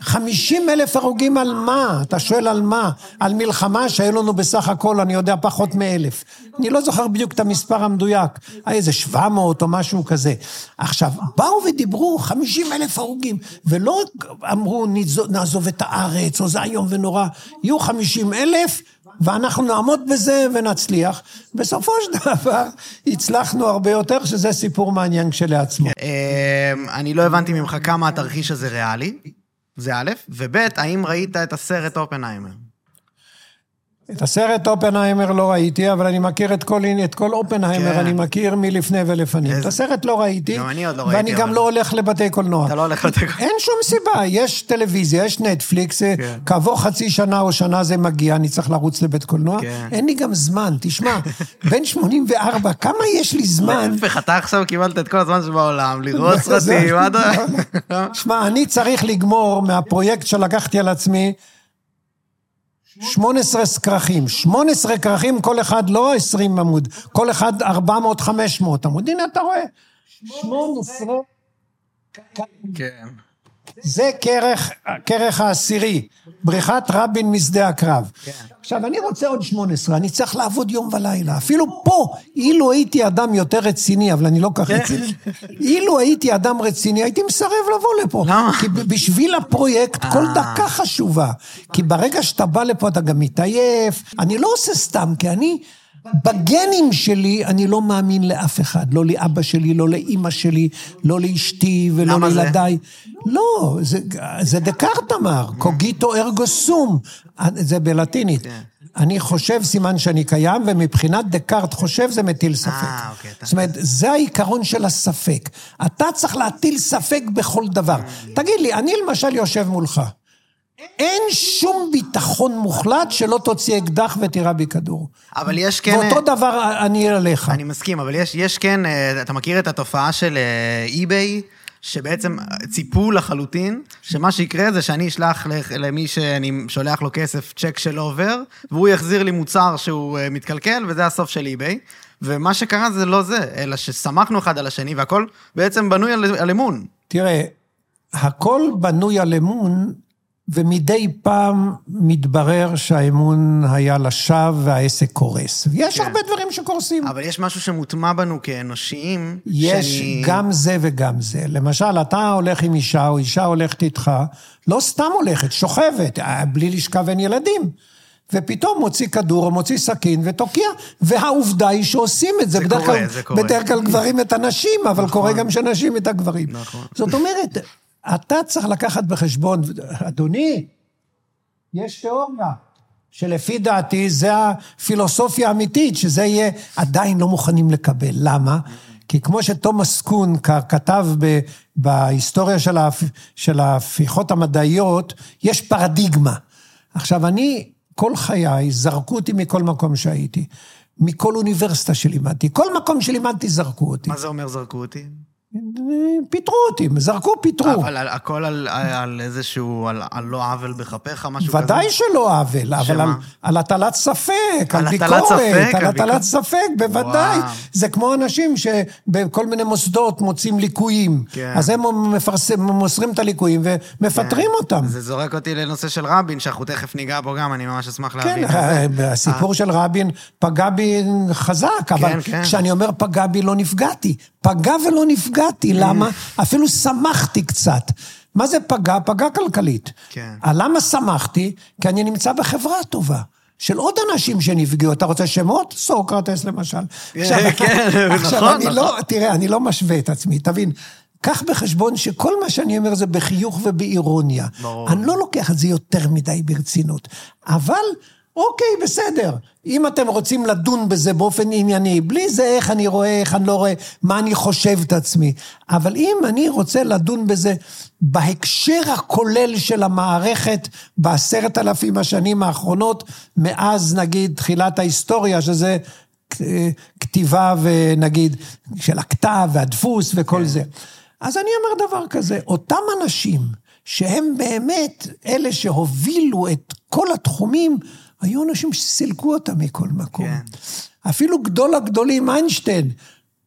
50 אלף הרוגים על מה? אתה שואל על מה? על מלחמה שהיו לנו בסך הכל, אני יודע, פחות מאלף. אני לא זוכר בדיוק את המספר המדויק, היה איזה 700 או משהו כזה. עכשיו, באו ודיברו 50 אלף הרוגים, ולא אמרו "נעזוב- את הארץ, או זה איום ונורא, יהיו 50 אלף, ואנחנו נעמוד בזה ונצליח. בסופו של דבר, הצלחנו הרבה יותר, שזה סיפור מעניין כשלעצמו. אה, אני לא הבנתי ממך כמה התרחיש הזה ריאלי, זה א', וב', האם ראית את הסרט אופנהיימר? את הסרט אופנהיימר לא ראיתי, אבל אני מכיר את כל, את כל אופנהיימר, כן. אני מכיר מלפני ולפנים. את הסרט לא ראיתי, גם אני עוד לא ראיתי, ואני גם אבל- לא הולך לבתי קולנוע. אתה לא הולך לתת... אין שום סיבה, יש טלוויזיה, יש נטפליקס, כן. כעבור חצי שנה או שנה זה מגיע, אני צריך לרוץ לבית קולנוע. כן. אין לי גם זמן, תשמע, בן 84, כמה יש לי זמן? להפך, אתה עכשיו קיבלת את כל הזמן שבעולם, לראות סרטים, מה אתה... שמע, אני צריך לגמור מהפרויקט שלקחתי על עצמי 18 כרכים. 18 כרכים, כל אחד לא 20 עמוד, כל אחד 400-500 עמוד. הנה, אתה רואה. 18... כן. זה כרך, כרך העשירי, בריחת רבין משדה הקרב. כן. עכשיו, אני רוצה עוד 18, אני צריך לעבוד יום ולילה. אפילו פה, אילו הייתי אדם יותר רציני, אבל אני לא כך רציני, אילו הייתי אדם רציני, הייתי מסרב לבוא לפה. למה? כי בשביל הפרויקט, כל אה. דקה חשובה. כי ברגע שאתה בא לפה, אתה גם מתעייף. אני לא עושה סתם, כי אני... בגנים שלי אני לא מאמין לאף אחד, לא לאבא שלי, לא לאימא שלי, לא לאשתי ולא? לילדיי. לא, זה, זה דקארט אמר, קוגיטו ארגו סום, זה בלטינית. כן. אני חושב סימן שאני קיים, ומבחינת דקארט חושב זה מטיל ספק. אה, אוקיי, זאת אומרת, זה העיקרון של הספק. אתה צריך להטיל ספק בכל דבר. תגיד לי, אני למשל יושב מולך. אין שום ביטחון מוחלט שלא תוציא אקדח ותירה בי כדור. אבל יש כן... ואותו דבר אני עליך. אני מסכים, אבל יש, יש כן, אה, אתה מכיר את התופעה של אה, אי-ביי, שבעצם ציפו לחלוטין, שמה שיקרה זה שאני אשלח לח- למי שאני שולח לו כסף צ'ק שלא עובר, והוא יחזיר לי מוצר שהוא אה, מתקלקל, וזה הסוף של אי-ביי. ומה שקרה זה לא זה, אלא שסמכנו אחד על השני, והכל בעצם בנוי על, על אמון. תראה, הכל בנוי על אמון, ומדי פעם מתברר שהאמון היה לשווא והעסק קורס. יש כן. הרבה דברים שקורסים. אבל יש משהו שמוטמע בנו כאנושיים, יש שאני... גם זה וגם זה. למשל, אתה הולך עם אישה, או אישה הולכת איתך, לא סתם הולכת, שוכבת, אה, בלי לשכב אין ילדים. ופתאום מוציא כדור או מוציא סכין ותוקע, והעובדה היא שעושים את זה. זה בדרך קורה, כלל, זה קורה. בדרך כלל גברים את הנשים, אבל קורה גם שנשים את הגברים. נכון. זאת אומרת, אתה צריך לקחת בחשבון, אדוני, יש תיאוריה. שלפי דעתי זה הפילוסופיה האמיתית, שזה יהיה עדיין לא מוכנים לקבל. למה? כי כמו שתומאס קון כתב ב, בהיסטוריה של, ההפ, של ההפיכות המדעיות, יש פרדיגמה. עכשיו, אני, כל חיי, זרקו אותי מכל מקום שהייתי. מכל אוניברסיטה שלימדתי. כל מקום שלימדתי זרקו אותי. מה זה אומר זרקו אותי? פיטרו אותי, זרקו, פיטרו. אבל על, הכל על, על איזשהו, על, על לא עוול בכפיך, משהו כזה? ודאי שלא עוול, אבל? על, על הטלת ספק, על, על ביקורת, ספק, על הטלת. ספק, בוודאי. וואו. זה כמו אנשים שבכל מיני מוסדות מוצאים ליקויים. כן. אז הם מפרסם, מוסרים את הליקויים ומפטרים אותם. זה זורק אותי לנושא של רבין, שאנחנו תכף ניגע בו גם, אני ממש אשמח כן, להבין את זה. אה. הסיפור של רבין פגע בי חזק, אבל כן. כשאני אומר פגע בי לא נפגעתי. פגע ולא נפגעתי, למה? אפילו שמחתי קצת. מה זה פגע? פגע כלכלית. כן. אה, למה שמחתי? כי אני נמצא בחברה טובה. של עוד אנשים שנפגעו. אתה רוצה שמות? סוקרטס למשל. עכשיו, כן, עכשיו, נכון, אני נכון. לא, תראה, אני לא משווה את עצמי, תבין. קח בחשבון שכל מה שאני אומר זה בחיוך ובאירוניה. ברור. אני לא לוקח את זה יותר מדי ברצינות. אבל, אוקיי, בסדר. אם אתם רוצים לדון בזה באופן ענייני, בלי זה איך אני רואה, איך אני לא רואה, מה אני חושב את עצמי. אבל אם אני רוצה לדון בזה בהקשר הכולל של המערכת בעשרת אלפים השנים האחרונות, מאז נגיד תחילת ההיסטוריה, שזה אה, כתיבה ונגיד של הכתב והדפוס וכל זה. אז אני אומר דבר כזה, אותם אנשים שהם באמת אלה שהובילו את כל התחומים, היו אנשים שסילקו אותם מכל מקום. כן. אפילו גדול הגדולים, איינשטיין,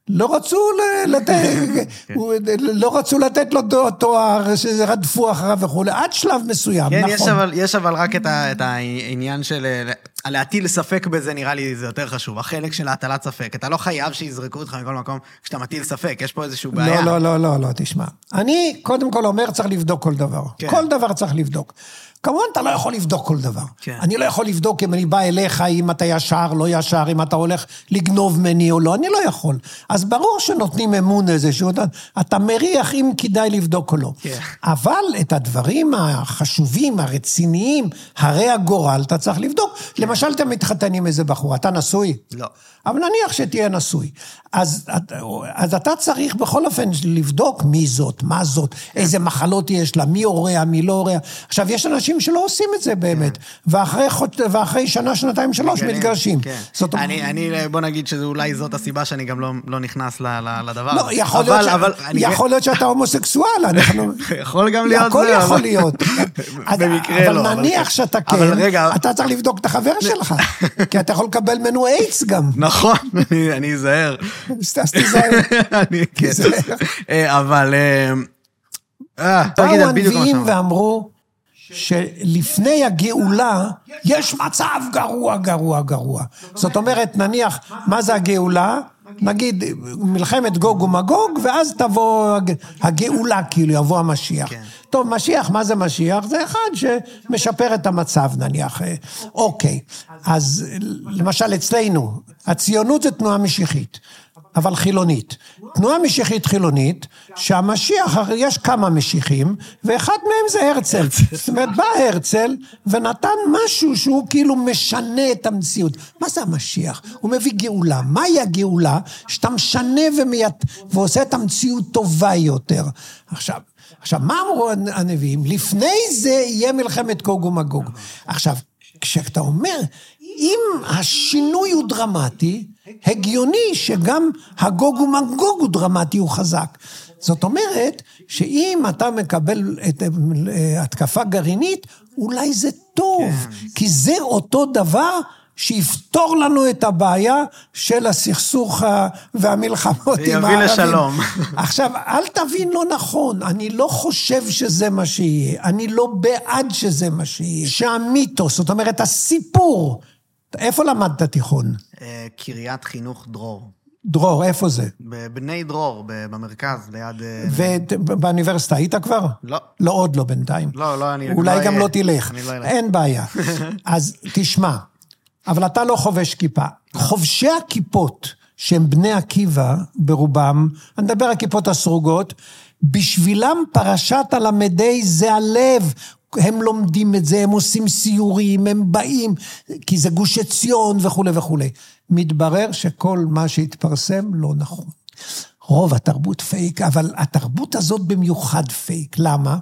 לא רצו לתת, הוא- לא רצו לתת לו תואר, שרדפו אחריו וכולי, עד שלב מסוים, כן, נכון. יש אבל, יש אבל רק את, ה, את העניין של אה, להטיל ספק בזה, נראה לי זה יותר חשוב. החלק של הטלת ספק. אתה לא חייב שיזרקו אותך מכל מקום כשאתה מטיל ספק, יש פה איזושהי בעיה. לא, לא, לא, לא, לא, תשמע. אני קודם כל אומר, צריך לבדוק כל דבר. כן. כל דבר צריך לבדוק. כמובן, אתה לא יכול לבדוק כל דבר. כן. אני לא יכול לבדוק אם אני בא אליך, אם אתה ישר, לא ישר, אם אתה הולך לגנוב ממני או לא, אני לא יכול. אז ברור שנותנים אמון איזשהו, אתה, אתה מריח אם כדאי לבדוק או לא. כן. אבל את הדברים החשובים, הרציניים, הרי הגורל, אתה צריך לבדוק. למשל, אתה מתחתן עם איזה בחור, אתה נשוי? לא. אבל נניח שתהיה נשוי. אז, אז אתה צריך בכל אופן לבדוק מי זאת, מה זאת, איזה מחלות יש לה, מי הוריה, מי לא הוריה. עכשיו, יש אנשים שלא עושים את זה באמת, ואחרי, חוד- ואחרי שנה, שנתיים, שלוש, מגלים, מתגרשים. כן. זאת אומרת... אני, אני, בוא נגיד שאולי זאת הסיבה שאני גם לא, לא נכנס ל, ל, לדבר לא. יכול, אבל, להיות, ש... אבל, אני, יכול להיות שאתה הומוסקסואל, אנחנו... יכול גם להיות הכל זה, יכול אבל- להיות. במקרה אבל לא. אבל נניח כן. שאתה כן, אבל רגע, אתה צריך לבדוק את החבר שלך, כי אתה יכול לקבל ממנו איידס גם. נכון, אני- אזהר. אז תיזהר. אני, כן. אה, אבל אה, אה, באו הנביאים. ואמרו שלפני הגאולה יש מצב גרוע, גרוע, גרוע. זאת אומרת, נניח, מה זה הגאולה? נגיד מלחמת גוג ומגוג, ואז תבוא הג- הגאולה, כאילו, יבוא המשיח. כן. טוב, משיח, מה זה משיח? זה אחד שמשפר את המצב, נניח. אוקיי, אז למשל אצלנו, הציונות זה תנועה משיחית. אבל חילונית. תנועה משיחית חילונית, שהמשיח, יש כמה משיחים, ואחד מהם זה הרצל. זאת אומרת, בא הרצל ונתן משהו שהוא כאילו משנה את המציאות. מה זה המשיח? הוא מביא גאולה. מהי הגאולה? שאתה משנה ומייט... ועושה את המציאות טובה יותר. עכשיו, עכשיו, מה אמרו הנביאים? לפני זה יהיה מלחמת גוג ומגוג. עכשיו, כשאתה אומר, אם השינוי הוא דרמטי, הגיוני שגם הגוג ומגוג הוא דרמטי, הוא חזק. זאת אומרת, שאם אתה מקבל את אה, התקפה גרעינית, אולי זה טוב, כן. כי זה אותו דבר שיפתור לנו את הבעיה של הסכסוך והמלחמות עם ויביא הערבים. לשלום. עכשיו, אל תבין לא נכון, אני לא חושב שזה מה שיהיה, אני לא בעד שזה מה שיהיה. שהמיתוס, זאת אומרת, הסיפור, איפה למדת תיכון? אה, קריית חינוך דרור. דרור, איפה זה? בבני דרור, במרכז, ליד... אה, ובאוניברסיטה היית כבר? לא. לא, עוד לא בינתיים. לא, לא, אני... אולי לא גם. לא תלך. אני לא אלך. אין בעיה. אז תשמע, אבל אתה לא חובש כיפה. חובשי הכיפות, שהם בני עקיבא ברובם, אני מדבר על הכיפות הסרוגות, בשבילם פרשת הל"ה זה הלב. הם לומדים את זה, הם עושים סיורים, הם באים, כי זה גוש עציון וכולי וכולי. מתברר שכל מה שהתפרסם לא נכון. רוב התרבות פייק, אבל התרבות הזאת במיוחד פייק. למה?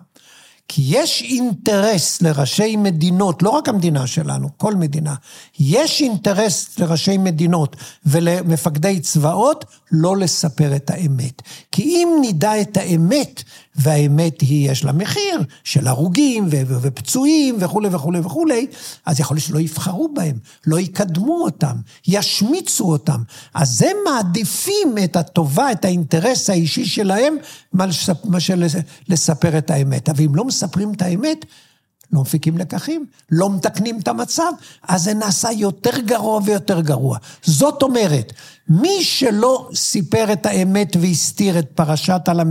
כי יש אינטרס לראשי מדינות, לא רק המדינה שלנו, כל מדינה, יש אינטרס לראשי מדינות ולמפקדי צבאות לא לספר את האמת. כי אם נדע את האמת, והאמת היא, יש לה מחיר של הרוגים ו- ו- ופצועים וכולי וכולי וכולי, אז יכול להיות שלא יבחרו בהם, לא יקדמו אותם, ישמיצו אותם. אז הם מעדיפים את הטובה, את האינטרס האישי שלהם, מאשר לספר את האמת. אבל אם לא מספרים את האמת, לא מפיקים לקחים, לא מתקנים את המצב, אז זה נעשה יותר גרוע ויותר גרוע. זאת אומרת, מי שלא סיפר את האמת והסתיר את פרשת הל"ה,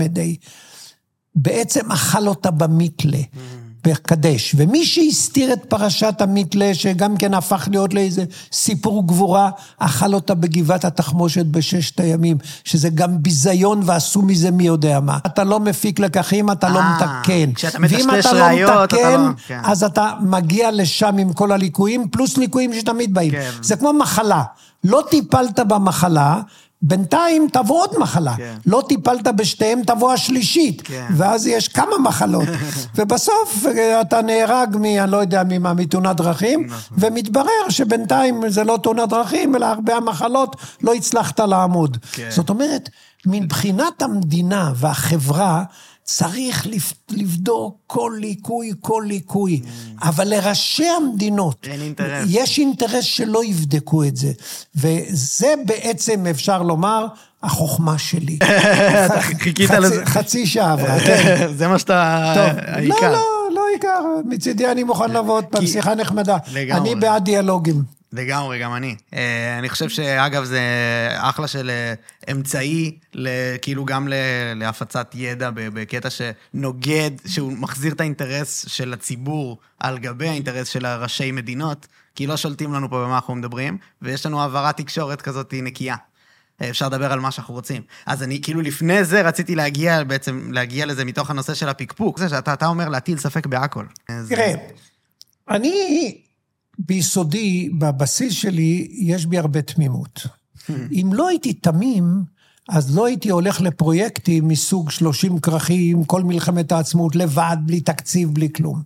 בעצם אכל אותה במיתלה, בקדש. ומי שהסתיר את פרשת המיתלה, שגם כן הפך להיות לאיזה סיפור גבורה, אכל אותה בגבעת התחמושת בששת הימים, שזה גם ביזיון ועשו מזה מי יודע מה. אתה לא מפיק לקחים, אתה לא אה, מתקן. כשאתה אתה לא ראיות, אתה מתקן, לא- כן. אז אתה מגיע לשם עם כל הליקויים, פלוס ליקויים שתמיד באים. כן. זה כמו מחלה. לא טיפלת במחלה, בינתיים תבוא עוד מחלה. כן. לא טיפלת בשתיהם, תבוא השלישית. כן. ואז יש כמה מחלות. ובסוף אה, אתה נהרג מ... אני לא יודע ממה, מתאונת דרכים, נכון. ומתברר שבינתיים זה לא תאונת דרכים, אלא הרבה המחלות, לא הצלחת לעמוד. כן. זאת אומרת, מבחינת המדינה והחברה, צריך לבדוק כל ליקוי, כל ליקוי. אבל לראשי המדינות. אין אינטרס. יש אינטרס שלא יבדקו את זה. וזה בעצם, אפשר לומר, החוכמה שלי. אתה חיכית לזה. חצי שעה עברה, כן. זה מה שאתה... טוב, לא, העיקר. לא, לא עיקר. מצידי אני מוכן לבוא עוד פעם, שיחה נחמדה. לגמרי. אני בעד דיאלוגים. לגמרי, גם אני. אה, אני חושב שאגב, זה אחלה של אה, אמצעי, כאילו גם להפצת ידע בקטע שנוגד, שהוא מחזיר את האינטרס של הציבור על גבי האינטרס של הראשי מדינות, כי לא שולטים לנו פה במה אנחנו מדברים, ויש לנו העברת תקשורת כזאת נקייה. אה, אפשר לדבר על מה שאנחנו רוצים. אז אני, כאילו, לפני זה רציתי להגיע, בעצם, להגיע לזה מתוך הנושא של הפקפוק. זה שאתה אתה אומר להטיל ספק בהכל. תראה, אני ביסודי, בבסיס שלי, יש בי הרבה תמימות. אם לא הייתי תמים, אז לא הייתי הולך לפרויקטים מסוג 30 כרכים, כל מלחמת העצמאות, לבד, בלי תקציב, בלי כלום.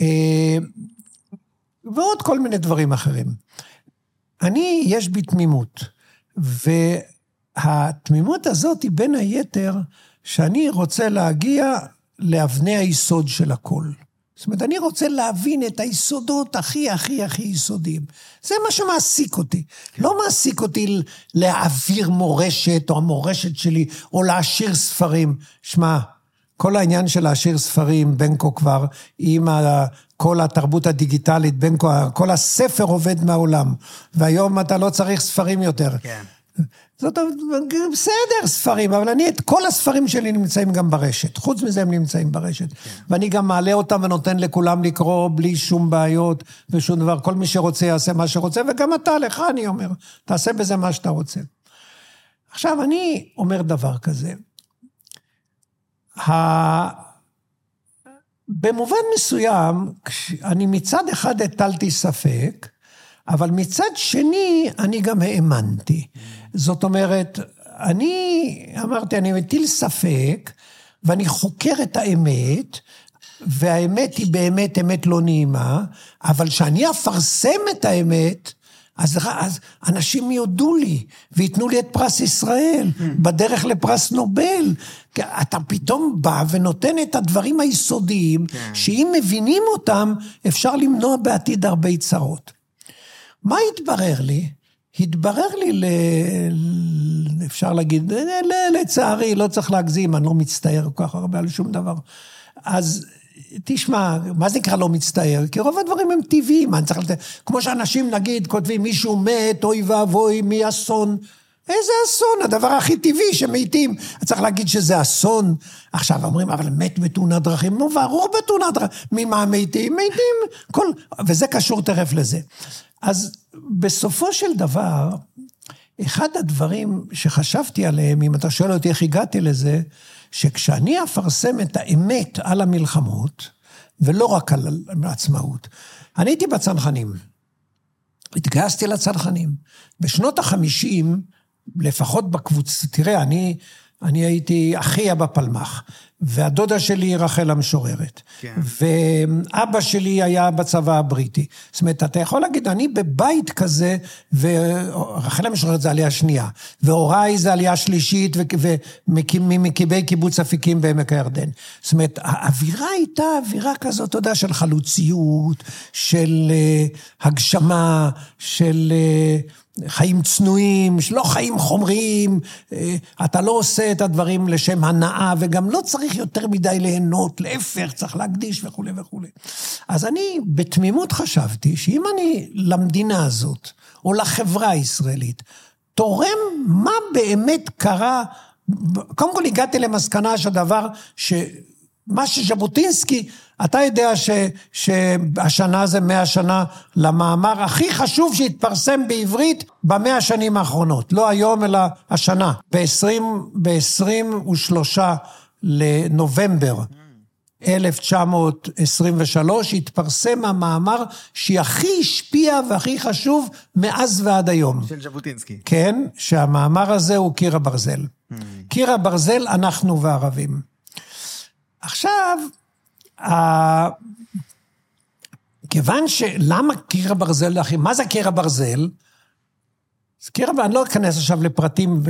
אה, ועוד כל מיני דברים אחרים. אני, יש בי תמימות, והתמימות הזאת היא בין היתר שאני רוצה להגיע לאבני היסוד של הכל. זאת אומרת, אני רוצה להבין את היסודות הכי הכי הכי יסודיים. זה מה שמעסיק אותי. לא מעסיק אותי להעביר מורשת, או המורשת שלי, או להשאיר ספרים. שמע, כל העניין של להשאיר ספרים, בנקו כבר, עם ה, כל התרבות הדיגיטלית, בנקו, כל הספר עובד מהעולם, והיום אתה לא צריך ספרים יותר. כן. זאת אומרת, בסדר, ספרים, אבל אני, את כל הספרים שלי נמצאים גם ברשת. חוץ מזה הם נמצאים ברשת. כן. ואני גם מעלה אותם ונותן לכולם לקרוא בלי שום בעיות ושום דבר. כל מי שרוצה יעשה מה שרוצה, וגם אתה, לך אני אומר, תעשה בזה מה שאתה רוצה. עכשיו, אני אומר דבר כזה. במובן מסוים, אני מצד אחד הטלתי ספק, אבל מצד שני, אני גם האמנתי. זאת אומרת, אני אמרתי, אני מטיל ספק, ואני חוקר את האמת, והאמת היא באמת אמת לא נעימה, אבל כשאני אפרסם את האמת, אז, אז אנשים יודו לי, וייתנו לי את פרס ישראל, בדרך לפרס נובל. אתה פתאום בא ונותן את הדברים היסודיים, כן. שאם מבינים אותם, אפשר למנוע בעתיד הרבה צרות. מה התברר לי? התברר לי, ל... אפשר להגיד, לצערי, לא צריך להגזים, אני לא מצטער כל כך הרבה על שום דבר. אז תשמע, מה זה נקרא לא מצטער? כי רוב הדברים הם טבעיים, אני צריך לתת... כמו שאנשים, נגיד, כותבים, מישהו מת, אוי ואבוי, מי אסון. איזה אסון? הדבר הכי טבעי שמתים. צריך להגיד שזה אסון. עכשיו אומרים, אבל מת בתאונת דרכים. נו, ברור בתאונת דרכים. ממה מתים? מתים. כל... וזה קשור תכף לזה. אז בסופו של דבר, אחד הדברים שחשבתי עליהם, אם אתה שואל אותי איך הגעתי לזה, שכשאני אפרסם את האמת על המלחמות, ולא רק על העצמאות, אני הייתי בצנחנים. התגייסתי לצנחנים. בשנות החמישים, לפחות בקבוצה, תראה, אני, אני הייתי אחיה בפלמ"ח. והדודה שלי היא רחל המשוררת. כן. ואבא שלי היה בצבא הבריטי. זאת אומרת, אתה יכול להגיד, אני בבית כזה, ורחל המשוררת זה עלייה שנייה, והוריי זה עלייה שלישית, וממקימי קיבוץ אפיקים בעמק הירדן. זאת אומרת, האווירה הייתה אווירה כזאת, אתה יודע, של חלוציות, של uh, הגשמה, של... Uh, חיים צנועים, לא חיים חומריים, אה, אתה לא עושה את הדברים לשם הנאה, וגם לא צריך יותר מדי ליהנות, להפך, צריך להקדיש וכולי וכולי. אז אני בתמימות חשבתי שאם אני למדינה הזאת, או לחברה הישראלית, תורם מה באמת קרה, קודם כל הגעתי למסקנה שהדבר, שמה שז'בוטינסקי אתה יודע ש, שהשנה זה מאה שנה למאמר הכי חשוב שהתפרסם בעברית במאה השנים האחרונות. לא היום, אלא השנה. ב-23 לנובמבר 1923 התפרסם המאמר שהכי השפיע והכי חשוב מאז ועד היום. של ז'בוטינסקי. כן, שהמאמר הזה הוא קיר הברזל. Mm. קיר הברזל, אנחנו וערבים. עכשיו, כיוון ש... למה קיר הברזל? מה זה קיר הברזל? קיר הברזל, אני לא אכנס עכשיו לפרטים,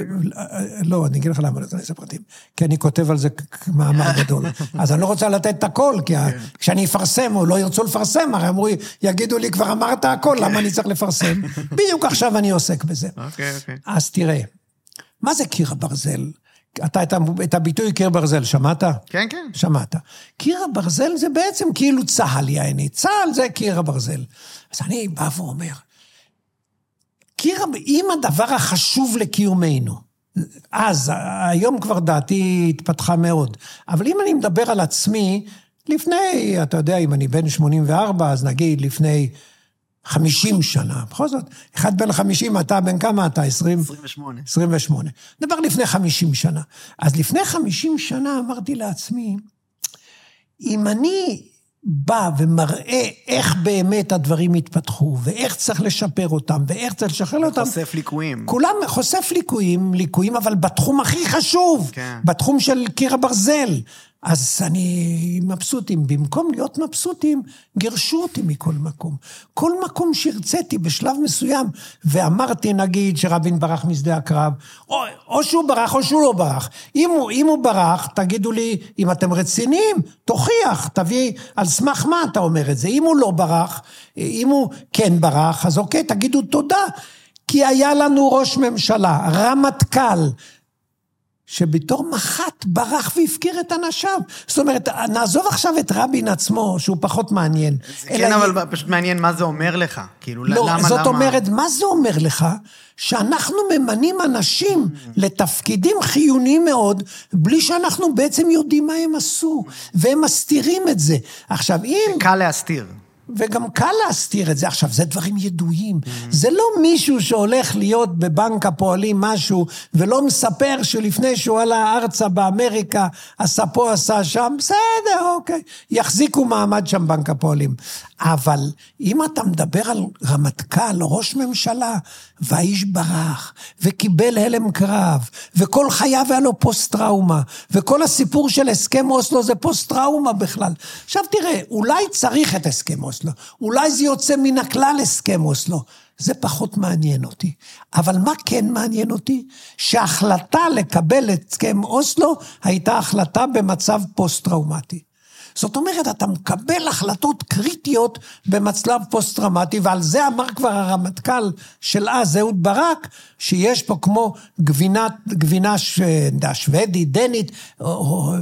לא, אני אגיד לך למה לא אכנס לפרטים, כי אני כותב על זה מאמר גדול. אז אני לא רוצה לתת את הכל, כי כן. כשאני אפרסם, או לא ירצו לפרסם, הרי אמרו, יגידו לי, כבר אמרת הכל, למה אני צריך לפרסם? בדיוק עכשיו אני עוסק בזה. אוקיי, אוקיי. אז תראה, מה זה קיר הברזל? אתה את, את הביטוי קיר ברזל, שמעת? כן, כן. שמעת. קיר הברזל זה בעצם כאילו צה"ל, יעני. צה"ל זה קיר הברזל. אז אני בא ואומר, קיר, אם הדבר החשוב לקיומנו, אז, היום כבר דעתי התפתחה מאוד, אבל אם אני מדבר על עצמי, לפני, אתה יודע, אם אני בן 84, אז נגיד לפני 50 שנה, בכל זאת, אחד בן 50, אתה בן כמה אתה? 20? 28. 28. נדבר לפני 50 שנה. אז לפני 50 שנה אמרתי לעצמי, אם אני בא ומראה איך באמת הדברים התפתחו, ואיך צריך לשפר אותם, ואיך צריך לשחרר אותם. חושף ליקויים. כולם חושף ליקויים, ליקויים, אבל בתחום הכי חשוב, כן. בתחום של קיר הברזל. אז אני מבסוטים. במקום להיות מבסוטים, גירשו אותי מכל מקום. כל מקום שהרציתי בשלב מסוים, ואמרתי, נגיד, שרבין ברח משדה הקרב, או, או שהוא ברח או שהוא לא ברח. אם הוא, אם הוא ברח, תגידו לי, אם אתם רציניים, תוכיח, תביא, על סמך מה אתה אומר את זה. אם הוא לא ברח, אם הוא כן ברח, אז אוקיי, תגידו תודה. כי היה לנו ראש ממשלה, רמטכ"ל, שבתור מח"ט ברח והפקיר את אנשיו. זאת אומרת, נעזוב עכשיו את רבין עצמו, שהוא פחות מעניין. כן, אבל פשוט מעניין מה זה אומר לך. כאילו, לא, למה, זאת למה... אומרת, מה זה אומר לך? שאנחנו ממנים אנשים לתפקידים חיוניים מאוד, בלי שאנחנו בעצם יודעים מה הם עשו, והם מסתירים את זה. עכשיו, אם... קל להסתיר. וגם קל להסתיר את זה. עכשיו, זה דברים ידועים. זה לא מישהו שהולך להיות בבנק הפועלים משהו, ולא מספר שלפני שהוא עלה ארצה באמריקה, עשה פה, עשה שם, בסדר, אוקיי. יחזיקו מעמד שם בנק הפועלים. אבל אם אתה מדבר על רמטכ"ל, ראש ממשלה, והאיש ברח, וקיבל הלם קרב, וכל חייו היה לו פוסט-טראומה, וכל הסיפור של הסכם אוסלו זה פוסט-טראומה בכלל. עכשיו תראה, אולי צריך את הסכם אוסלו, אולי זה יוצא מן הכלל הסכם אוסלו. זה פחות מעניין אותי. אבל מה כן מעניין אותי? שההחלטה לקבל את הסכם אוסלו הייתה החלטה במצב פוסט-טראומטי. זאת אומרת, אתה מקבל החלטות קריטיות במצב פוסט-טראומטי, ועל זה אמר כבר הרמטכ"ל של אז, אהוד ברק, שיש פה כמו גבינה, גבינה שוודית, דנית,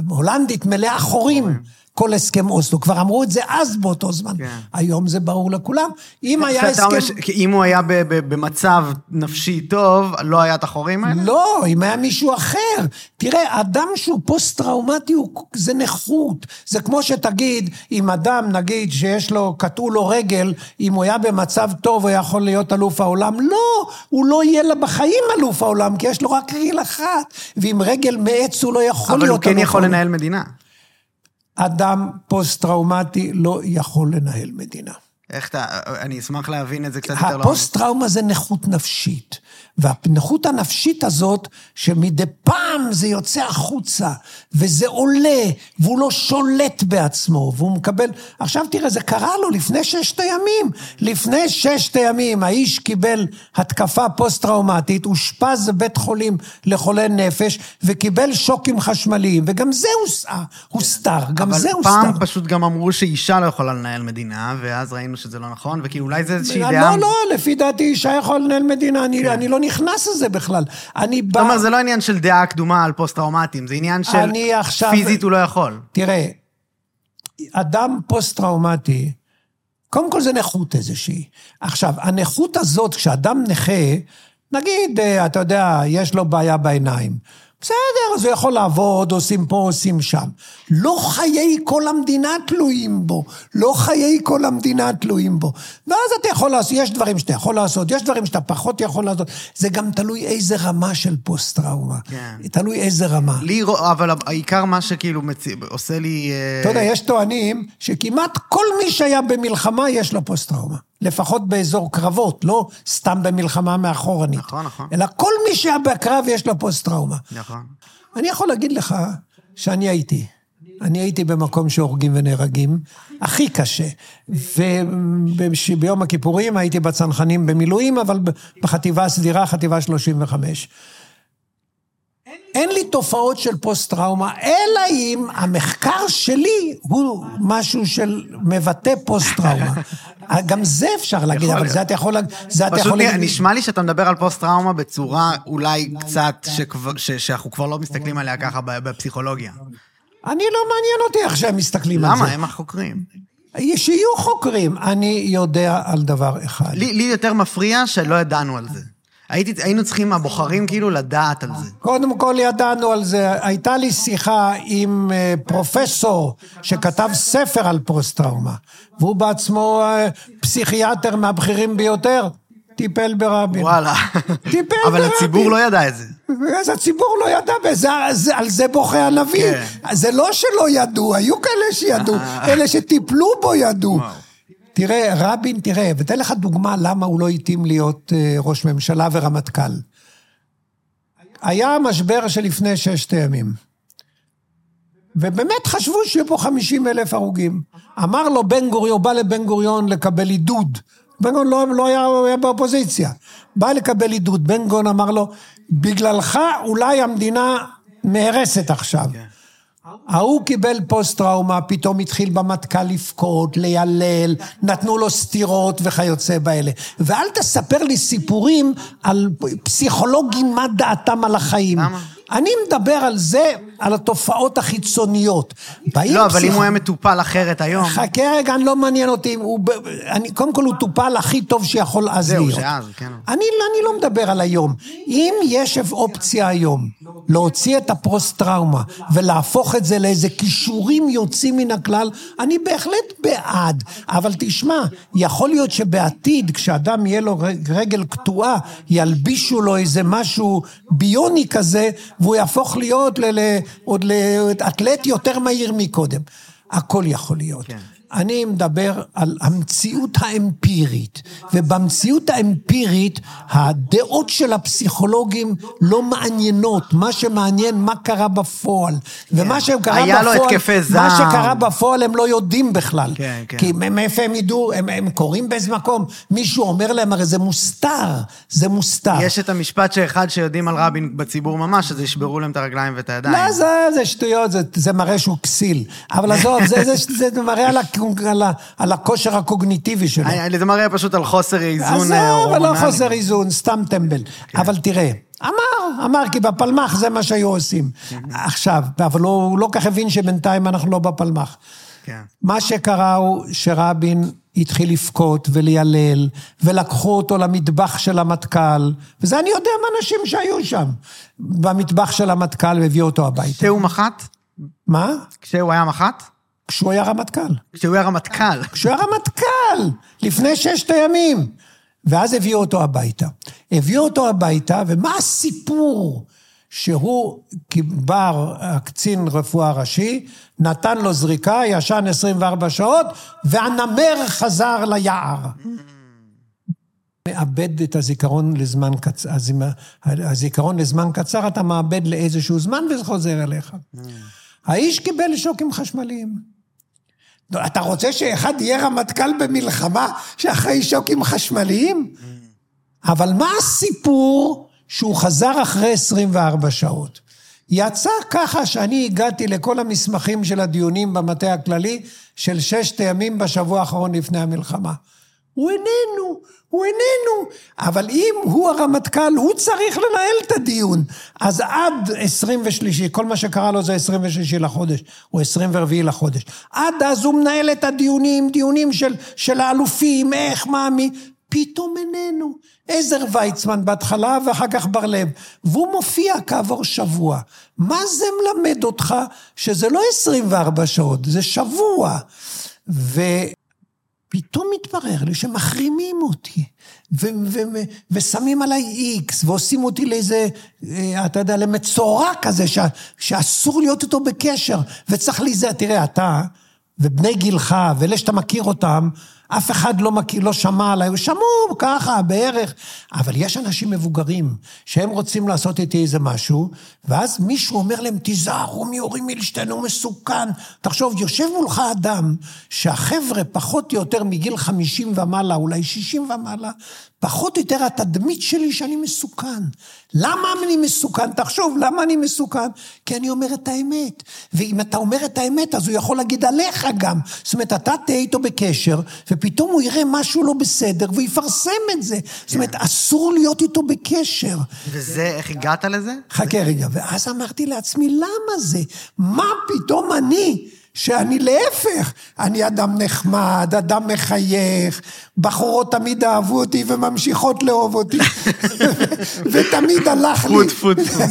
הולנדית, מלאה חורים. כל הסכם אוסלו. כבר אמרו את זה אז באותו זמן. כן. היום זה ברור לכולם. אם היה הסכם... אומר אם הוא היה במצב נפשי טוב, לא היה את החורים האלה? לא, אם היה מישהו אחר. תראה, אדם שהוא פוסט-טראומטי, זה נכות. זה כמו שתגיד, אם אדם, נגיד, שיש לו, קטעו לו רגל, אם הוא היה במצב טוב, הוא יכול להיות אלוף העולם. לא, הוא לא יהיה לה בחיים אלוף העולם, כי יש לו רק רגל אחת. ועם רגל מעץ הוא לא יכול להיות אלוף העולם. אבל הוא כן יכול לנהל מדינה. אדם פוסט-טראומטי לא יכול לנהל מדינה. איך אתה, אני אשמח להבין את זה קצת יותר לעומק. הפוסט-טראומה זה נכות נפשית. והנכות הנפשית הזאת, שמדי פעם זה יוצא החוצה, וזה עולה, והוא לא שולט בעצמו, והוא מקבל... עכשיו תראה, זה קרה לו לפני ששת הימים. לפני ששת הימים האיש קיבל התקפה פוסט-טראומטית, אושפז בבית חולים לחולי נפש, וקיבל שוקים חשמליים, וגם זה הוסתר, גם זה הוסתר. אבל פעם פשוט גם אמרו שאישה לא יכולה לנהל מדינה, ואז ראינו שזה לא נכון, וכי אולי זה איזושהי לא, דעה... לא, לא, לפי דעתי אישה יכולה לנהל מדינה, אני, כן. אני לא נכנס לזה בכלל. אני בא... זאת אומרת, זה לא עניין של דעה קדומה על פוסט-טראומטיים, זה עניין של עכשיו... פיזית הוא לא יכול. תראה, אדם פוסט-טראומטי, קודם כל זה נכות איזושהי. עכשיו, הנכות הזאת, כשאדם נכה, נגיד, אה, אתה יודע, יש לו בעיה בעיניים. בסדר, הוא יכול לעבוד, עושים פה, עושים שם. לא חיי כל המדינה תלויים בו. לא חיי כל המדינה תלויים בו. ואז אתה יכול לעשות, יש דברים שאתה יכול לעשות, יש דברים שאתה פחות יכול לעשות. זה גם תלוי איזה רמה של פוסט-טראומה. כן. תלוי איזה רמה. לי, אבל העיקר מה שכאילו מצ... עושה לי... אה, אתה יודע, יש טוענים שכמעט כל מי שהיה במלחמה, יש לו פוסט-טראומה. לפחות באזור קרבות, לא סתם במלחמה מאחורנית. נכון, נכון. אלא כל מי שהיה בקרב יש לו פוסט-טראומה. נכון. אני יכול להגיד לך שאני הייתי. אני הייתי במקום שהורגים ונהרגים, הכי קשה. וביום הכיפורים הייתי בצנחנים במילואים, אבל בחטיבה הסדירה, חטיבה 35. אין לי תופעות של פוסט-טראומה, אלא אם המחקר שלי הוא משהו של מבטא פוסט-טראומה. גם זה אפשר להגיד, אבל זה אתה יכול להגיד... פשוט נשמע לי שאתה מדבר על פוסט-טראומה בצורה אולי קצת, שאנחנו כבר לא מסתכלים עליה ככה בפסיכולוגיה. אני לא מעניין אותי איך שהם מסתכלים על זה. למה? הם החוקרים. שיהיו חוקרים. אני יודע על דבר אחד. לי יותר מפריע שלא ידענו על זה. הייתי, היינו צריכים, הבוחרים, כאילו, לדעת על זה. קודם כל ידענו על זה. הייתה לי שיחה עם אה, פרופסור שכתב ספר על פוסט-טראומה, והוא בעצמו אה, פסיכיאטר מהבכירים ביותר. טיפל ברבין. וואלה. טיפל ברבין. אבל הציבור לא ידע את זה. אז הציבור לא ידע, ועל זה בוכה הנביא. כן. זה לא שלא ידעו, היו כאלה שידעו, אלה שטיפלו בו ידעו. וואו. תראה, רבין, תראה, ותן לך דוגמה למה הוא לא התאים להיות אה, ראש ממשלה ורמטכ"ל. היה משבר שלפני ששת הימים. ובאמת חשבו שיהיו פה 50 אלף הרוגים. אמר לו בן גוריון, בא לבן גוריון לקבל עידוד. בן גוריון לא, לא היה, היה באופוזיציה. בא לקבל עידוד. בן גוריון אמר לו, בגללך אולי המדינה נהרסת עכשיו. כן. ההוא קיבל פוסט-טראומה, פתאום התחיל במטכ"ל לבכות, לילל, נתנו לו סטירות וכיוצא באלה. ואל תספר לי סיפורים על פסיכולוגים, מה דעתם על החיים. למה? אני מדבר על זה, על התופעות החיצוניות. לא, אבל אם הוא היה מטופל אחרת היום... חכה רגע, אני לא מעניין אותי, הוא, ב- אני, קודם כל הוא טופל הכי טוב שיכול אז זהו, להיות. שאז, כן. אני, אני לא מדבר על היום. אם יש אופציה היום להוציא את הפוסט-טראומה ולהפוך את זה לאיזה כישורים יוצאים מן הכלל, אני בהחלט בעד. אבל תשמע, יכול להיות שבעתיד, כשאדם יהיה לו רגל קטועה, ילבישו לו איזה משהו ביוני כזה, והוא יהפוך להיות עוד לאתלט יותר מהיר מקודם. הכל יכול להיות. כן. אני מדבר על המציאות האמפירית, ובמציאות האמפירית הדעות של הפסיכולוגים לא מעניינות, מה שמעניין מה קרה בפועל. ומה שקרה בפועל, היה לו התקפי מה זעם. שקרה בפועל הם לא יודעים בכלל. כן, כן. כי מאיפה הם ידעו, הם, הם קוראים באיזה מקום, מישהו אומר להם, הרי זה מוסתר, זה מוסתר. יש את המשפט שאחד שיודעים על רבין בציבור ממש, אז ישברו להם את הרגליים ואת הידיים. לא, זה, זה שטויות, זה, זה מראה שהוא כסיל. אבל עזוב, זה, זה, זה מראה על, הקונ- על, על הכושר הקוגניטיבי שלו. אני- זה מראה פשוט על חוסר איזון עזוב, אה, אבל לא הורמונלי. חוסר איזון, סתם טמבל. אבל תראה, אמר, אמר, כי בפלמ"ח זה מה שהיו עושים. עכשיו, אבל הוא הוא לא כך הבין שבינתיים אנחנו לא בפלמ"ח. כן. מה שקרה הוא שרבין התחיל לבכות וליילל, ולקחו אותו למטבח של המטכ"ל, וזה אני יודע מאנשים שהיו שם, במטבח של המטכ"ל והביאו אותו הביתה. כשהוא מח"ט? מה? כשהוא היה מח"ט? כשהוא היה רמטכ"ל. כשהוא היה רמטכ"ל. כשהוא היה רמטכ"ל, לפני ששת הימים. ואז הביאו אותו הביתה. הביאו אותו הביתה, ומה הסיפור? שהוא בר, הקצין רפואה ראשי, נתן לו זריקה, ישן 24 שעות, והנמר חזר ליער. מאבד את הזיכרון לזמן קצר, הזיכרון לזמן קצר אתה מאבד לאיזשהו זמן וזה חוזר אליך. האיש קיבל שוקים חשמליים. לא, אתה רוצה שאחד יהיה רמטכ"ל במלחמה שאחרי שוקים חשמליים? אבל מה הסיפור שהוא חזר אחרי 24 שעות? יצא ככה שאני הגעתי לכל המסמכים של הדיונים במטה הכללי של ששת הימים בשבוע האחרון לפני המלחמה. הוא איננו, הוא איננו. אבל אם הוא הרמטכ"ל, הוא צריך לנהל את הדיון. אז עד 23, כל מה שקרה לו זה 26 לחודש, או 24 לחודש. עד אז הוא מנהל את הדיונים, דיונים של, של האלופים, איך, מה, מי. פתאום איננו. עזר ויצמן בהתחלה ואחר כך בר לב. והוא מופיע כעבור שבוע. מה זה מלמד אותך שזה לא 24 שעות, זה שבוע. ו... פתאום מתברר לי שמחרימים אותי, ו- ו- ו- ושמים עליי איקס, ועושים אותי לאיזה, אה, אתה יודע, למצורע כזה, ש- שאסור להיות איתו בקשר, וצריך להיזהר. תראה, אתה ובני גילך, ואלה שאתה מכיר אותם, אף אחד לא מכיר, לא שמע עליי, שמעו ככה, בערך. אבל יש אנשים מבוגרים, שהם רוצים לעשות איתי איזה משהו, ואז מישהו אומר להם, תיזהרו מאורי מילשטיין, הוא מסוכן. תחשוב, יושב מולך אדם, שהחבר'ה פחות או יותר מגיל 50 ומעלה, אולי 60 ומעלה, פחות או יותר התדמית שלי שאני מסוכן. למה אני מסוכן? תחשוב, למה אני מסוכן? כי אני אומר את האמת. ואם אתה אומר את האמת, אז הוא יכול להגיד עליך גם. זאת אומרת, אתה תהיה איתו בקשר, ופתאום הוא יראה משהו לא בסדר, ויפרסם את זה. זאת אומרת, אסור להיות איתו בקשר. וזה, איך הגעת לזה? חכה רגע, ואז אמרתי לעצמי, למה זה? מה פתאום אני, שאני להפך, אני אדם נחמד, אדם מחייך, בחורות תמיד אהבו אותי וממשיכות לאהוב אותי, ותמיד הלך לי.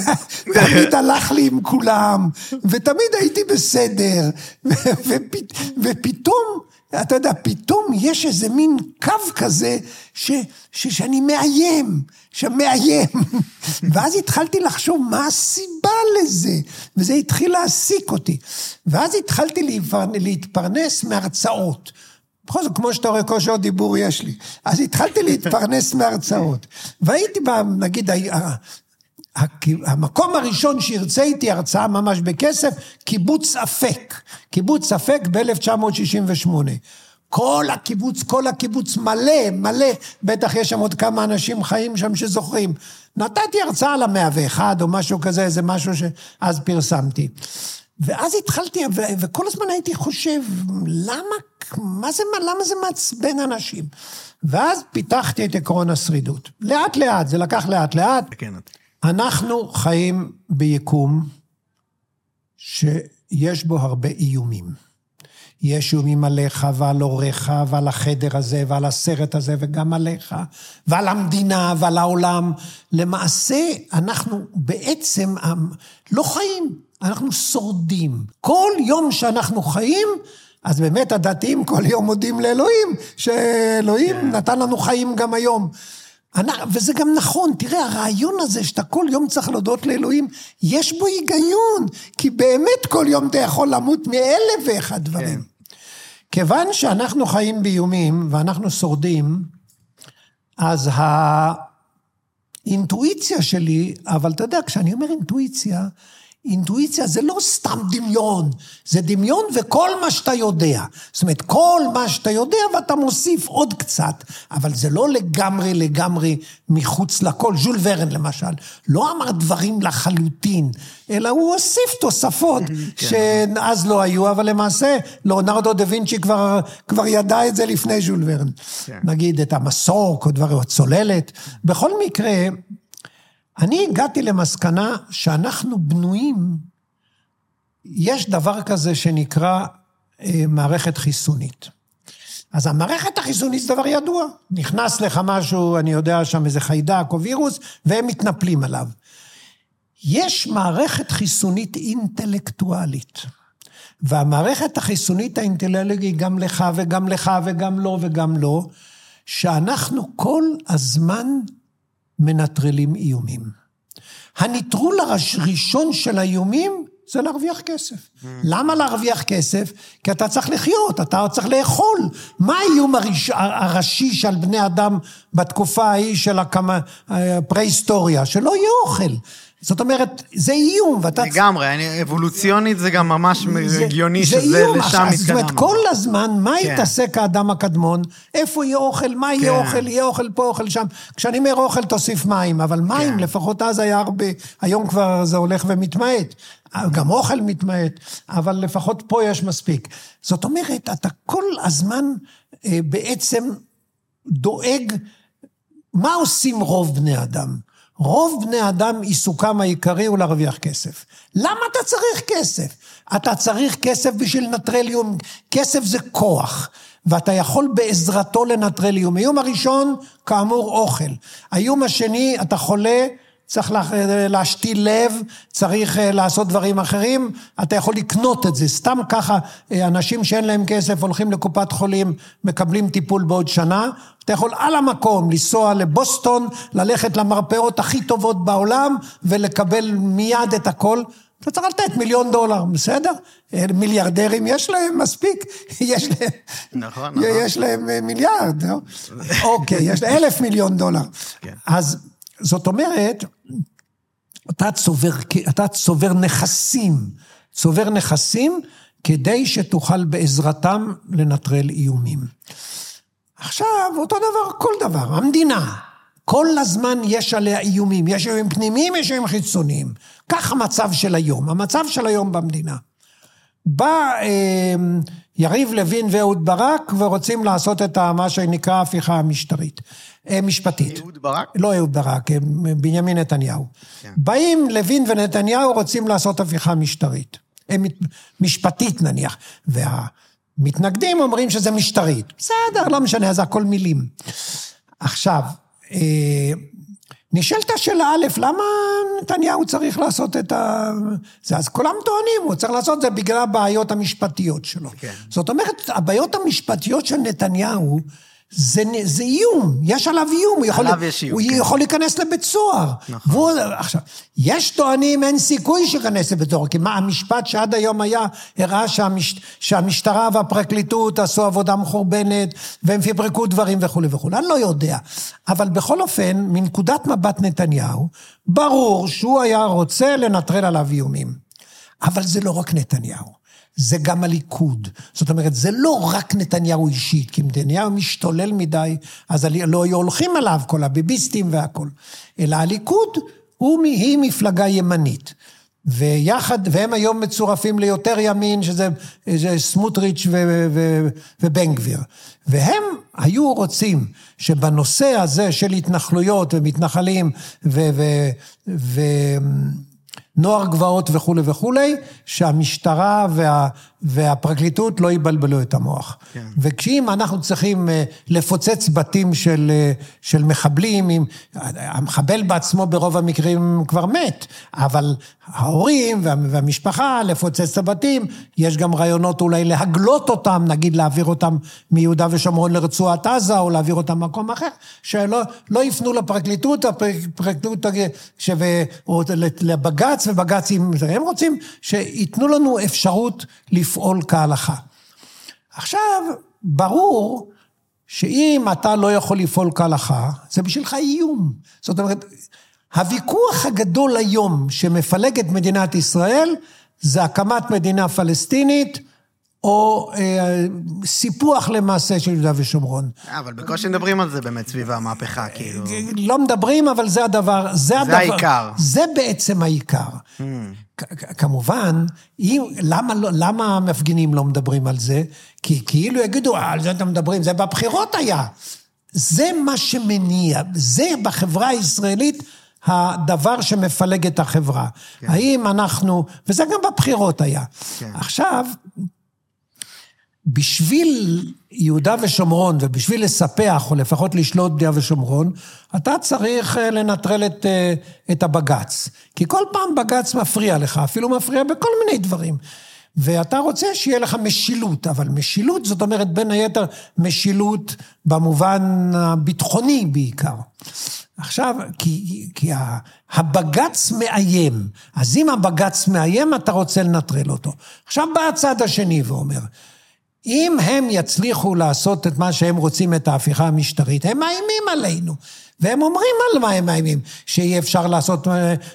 תמיד הלך לי עם כולם, ותמיד הייתי בסדר, ופ- ופתאום, אתה יודע, פתאום יש איזה מין קו כזה, ש, ש, שאני מאיים, שמאיים. ואז התחלתי לחשוב מה הסיבה לזה, וזה התחיל להעסיק אותי. ואז התחלתי להתפרנ- להתפרנס מהרצאות. בכל זאת, כמו שאתה רואה, כושר דיבור יש לי. אז התחלתי להתפרנס מהרצאות. והייתי, בה, נגיד, המקום הראשון שהרצה איתי הרצאה ממש בכסף, קיבוץ אפק. קיבוץ אפק ב-1968. כל הקיבוץ, כל הקיבוץ מלא, מלא, בטח יש שם עוד כמה אנשים חיים שם שזוכרים. נתתי הרצאה על המאה ואחד או משהו כזה, איזה משהו שאז פרסמתי. ואז התחלתי, ו- וכל הזמן הייתי חושב, למה, מה זה, למה זה מעצבן אנשים? ואז פיתחתי את עקרון השרידות. לאט לאט, זה לקח לאט לאט. אותי. אנחנו חיים ביקום שיש בו הרבה איומים. יש איומים עליך ועל הוריך ועל החדר הזה ועל הסרט הזה וגם עליך ועל המדינה ועל העולם. למעשה, אנחנו בעצם לא חיים, אנחנו שורדים. כל יום שאנחנו חיים, אז באמת הדתיים כל יום מודים לאלוהים, שאלוהים כן. נתן לנו חיים גם היום. וזה גם נכון, תראה, הרעיון הזה שאתה כל יום צריך להודות לאלוהים, יש בו היגיון, כי באמת כל יום אתה יכול למות מאלף ואחד דברים. כן. כיוון שאנחנו חיים באיומים ואנחנו שורדים, אז האינטואיציה שלי, אבל אתה יודע, כשאני אומר אינטואיציה, אינטואיציה זה לא סתם דמיון, זה דמיון וכל מה שאתה יודע. זאת אומרת, כל מה שאתה יודע ואתה מוסיף עוד קצת, אבל זה לא לגמרי לגמרי מחוץ לכל. ז'ול ורן למשל, לא אמר דברים לחלוטין, אלא הוא הוסיף תוספות כן. שאז לא היו, אבל למעשה לאונרדו דה וינצ'י כבר, כבר ידע את זה לפני ז'ול ורן. כן. נגיד את המסוק או דברים, או צוללת. בכל מקרה, אני הגעתי למסקנה שאנחנו בנויים, יש דבר כזה שנקרא אה, מערכת חיסונית. אז המערכת החיסונית זה דבר ידוע. נכנס לך משהו, אני יודע שם איזה חיידק או וירוס, והם מתנפלים עליו. יש מערכת חיסונית אינטלקטואלית. והמערכת החיסונית האינטלקטואלית היא גם לך וגם לך וגם לא וגם לא, שאנחנו כל הזמן מנטרלים איומים. הנטרול הראשון של האיומים זה להרוויח כסף. Mm. למה להרוויח כסף? כי אתה צריך לחיות, אתה צריך לאכול. מה האיום הראש, הראשי של בני אדם בתקופה ההיא של הפרה-היסטוריה? שלא יהיה אוכל. זאת אומרת, זה איום, ואתה... לגמרי, אני, אבולוציונית זה גם ממש זה, הגיוני זה שזה איום, לשם התקדמנו. זאת אומרת, כל הזמן, מה כן. יתעסק האדם הקדמון? איפה יהיה אוכל? מה יהיה כן. אוכל? יהיה אוכל פה, אוכל שם. כשאני אומר אוכל, תוסיף מים, אבל מים, כן. לפחות אז היה הרבה, היום כבר זה הולך ומתמעט. גם אוכל מתמעט, אבל לפחות פה יש מספיק. זאת אומרת, אתה כל הזמן אה, בעצם דואג, מה עושים רוב בני אדם? רוב בני אדם עיסוקם העיקרי הוא להרוויח כסף. למה אתה צריך כסף? אתה צריך כסף בשביל לנטרל איום. כסף זה כוח, ואתה יכול בעזרתו לנטרל איום. האיום הראשון, כאמור, אוכל. האיום השני, אתה חולה, צריך להשתיל לב, צריך אה, לעשות דברים אחרים, אתה יכול לקנות את זה. סתם ככה, אה, אנשים שאין להם כסף הולכים לקופת חולים, מקבלים טיפול בעוד שנה. אתה יכול על המקום לנסוע לבוסטון, ללכת למרפאות הכי טובות בעולם ולקבל מיד את הכל. אתה צריך לתת מיליון דולר, בסדר? אה, מיליארדרים יש להם מספיק, יש להם, נכון, נכון. יש להם מיליארד, לא? אוקיי, יש להם אלף מיליון דולר. כן. אז זאת אומרת, אתה צובר, אתה צובר נכסים, צובר נכסים כדי שתוכל בעזרתם לנטרל איומים. עכשיו, אותו דבר, כל דבר, המדינה, כל הזמן יש עליה איומים, יש איומים פנימיים, יש איומים חיצוניים. כך המצב של היום, המצב של היום במדינה. בא אה, יריב לוין ואהוד ברק ורוצים לעשות את מה שנקרא ההפיכה המשטרית. אה, משפטית. אהוד ברק? לא אהוד ברק, אה, בנימין נתניהו. כן. באים לוין ונתניהו רוצים לעשות הפיכה משטרית. משפטית נניח. והמתנגדים אומרים שזה משטרית. בסדר, לא משנה, זה הכל מילים. עכשיו, אה, נשאלת השאלה א', למה נתניהו צריך לעשות את ה... זה, אז כולם טוענים, הוא צריך לעשות את זה בגלל הבעיות המשפטיות שלו. כן. זאת אומרת, הבעיות המשפטיות של נתניהו, זה, זה איום, יש עליו איום, הוא יכול, עליו יש איום, הוא כן. יכול להיכנס לבית סוהר. נכון. והוא, עכשיו, יש טוענים אין סיכוי שייכנס לבית סוהר, כי מה, המשפט שעד היום היה, הראה שהמש, שהמשטרה והפרקליטות עשו עבודה מחורבנת, והם פברקו דברים וכולי וכולי, אני לא יודע. אבל בכל אופן, מנקודת מבט נתניהו, ברור שהוא היה רוצה לנטרל עליו איומים. אבל זה לא רק נתניהו. זה גם הליכוד. זאת אומרת, זה לא רק נתניהו אישית, כי נתניהו משתולל מדי, אז לא היו הולכים עליו כל הביביסטים והכול. אלא הליכוד הוא, היא מפלגה ימנית. ויחד, והם היום מצורפים ליותר ימין, שזה, סמוטריץ' ובן גביר. והם היו רוצים שבנושא הזה של התנחלויות ומתנחלים ו... ו, ו נוער גבעות וכולי וכולי, שהמשטרה וה, והפרקליטות לא יבלבלו את המוח. כן. וכשאם אנחנו צריכים אה, לפוצץ בתים של, אה, של מחבלים, עם, המחבל בעצמו ברוב המקרים כבר מת, אבל ההורים וה, והמשפחה, לפוצץ את הבתים, יש גם רעיונות אולי להגלות אותם, נגיד להעביר אותם מיהודה ושומרון לרצועת עזה, או להעביר אותם למקום אחר, שלא לא יפנו לפרקליטות, הפרקליטות, שו, או לבג"ץ, ובג"ץ, הם רוצים שייתנו לנו אפשרות לפעול כהלכה. עכשיו, ברור שאם אתה לא יכול לפעול כהלכה, זה בשבילך איום. זאת אומרת, הוויכוח הגדול היום שמפלג את מדינת ישראל, זה הקמת מדינה פלסטינית, או אה, סיפוח למעשה של יהודה ושומרון. אבל בקושי מדברים על זה באמת סביב המהפכה, כאילו. לא מדברים, אבל זה הדבר, זה, זה הדבר. העיקר. זה בעצם העיקר. Mm. כמובן, אם, למה, לא, למה המפגינים לא מדברים על זה? כי כאילו יגידו, אה, על זה אתם מדברים, זה בבחירות היה. זה מה שמניע, זה בחברה הישראלית הדבר שמפלג את החברה. כן. האם אנחנו, וזה גם בבחירות היה. כן. עכשיו, בשביל יהודה ושומרון ובשביל לספח, או לפחות לשלוט ביהודה ושומרון, אתה צריך אה, לנטרל את, אה, את הבג"ץ. כי כל פעם בג"ץ מפריע לך, אפילו מפריע בכל מיני דברים. ואתה רוצה שיהיה לך משילות, אבל משילות זאת אומרת בין היתר משילות במובן הביטחוני בעיקר. עכשיו, כי, כי הבג"ץ מאיים, אז אם הבג"ץ מאיים, אתה רוצה לנטרל אותו. עכשיו בא הצד השני ואומר, אם הם יצליחו לעשות את מה שהם רוצים, את ההפיכה המשטרית, הם מאיימים עלינו. והם אומרים על מה הם מאיימים, שאי אפשר לעשות,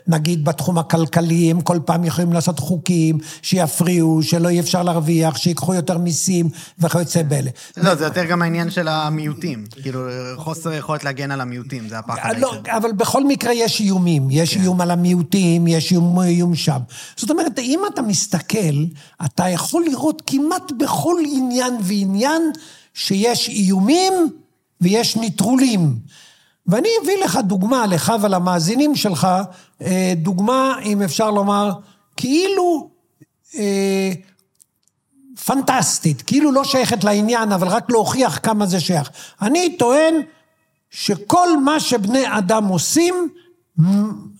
נגיד בתחום הכלכלי, הם כל פעם יכולים לעשות חוקים שיפריעו, שלא אי אפשר להרוויח, שיקחו יותר מיסים וכיוצא באלה. לא, זה יותר גם העניין של המיעוטים. כאילו, חוסר יכולת להגן על המיעוטים, זה הפחד לא, אבל בכל מקרה יש איומים. יש כן. איום על המיעוטים, יש איום שם. זאת אומרת, אם אתה מסתכל, אתה יכול לראות כמעט בכל עניין ועניין שיש איומים ויש נטרולים. ואני אביא לך דוגמה, לך ולמאזינים שלך, אה, דוגמה, אם אפשר לומר, כאילו אה, פנטסטית, כאילו לא שייכת לעניין, אבל רק להוכיח כמה זה שייך. אני טוען שכל מה שבני אדם עושים,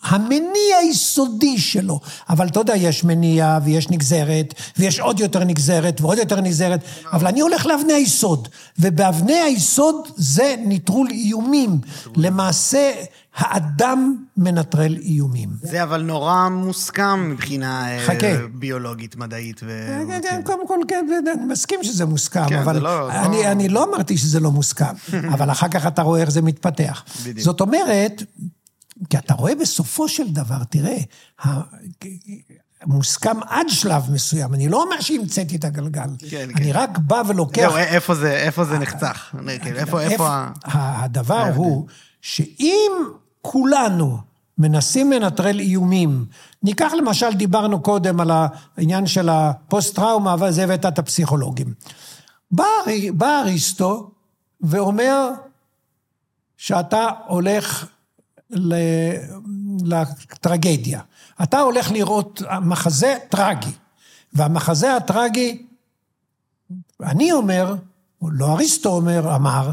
המניע היסודי שלו. אבל אתה יודע, יש מניע ויש נגזרת, ויש עוד יותר נגזרת ועוד יותר נגזרת, אבל אני הולך לאבני היסוד, ובאבני היסוד זה נטרול איומים. למעשה, האדם מנטרל איומים. זה אבל נורא מוסכם מבחינה אה, חכה. ביולוגית, מדעית. ו... כן, כן, קודם כל, כן, אני מסכים שזה מוסכם, כן, אבל לא, אני, לא... אני לא אמרתי שזה לא מוסכם, אבל אחר כך אתה רואה איך זה מתפתח. בדיוק. זאת אומרת, כי אתה רואה בסופו של דבר, תראה, מוסכם עד שלב מסוים. אני לא אומר שהמצאתי את הגלגל. כן, אני כן. רק בא ולוקח... זהו, איפה זה, איפה זה נחצך? איפה, איפה ה... הדבר הוא שאם כולנו מנסים לנטרל איומים, ניקח למשל, דיברנו קודם על העניין של הפוסט-טראומה, וזה הבאת את הפסיכולוגים. בא, בא אריסטו ואומר שאתה הולך לטרגדיה. אתה הולך לראות מחזה טרגי, והמחזה הטרגי, אני אומר, או לא אריסטו אומר, אמר,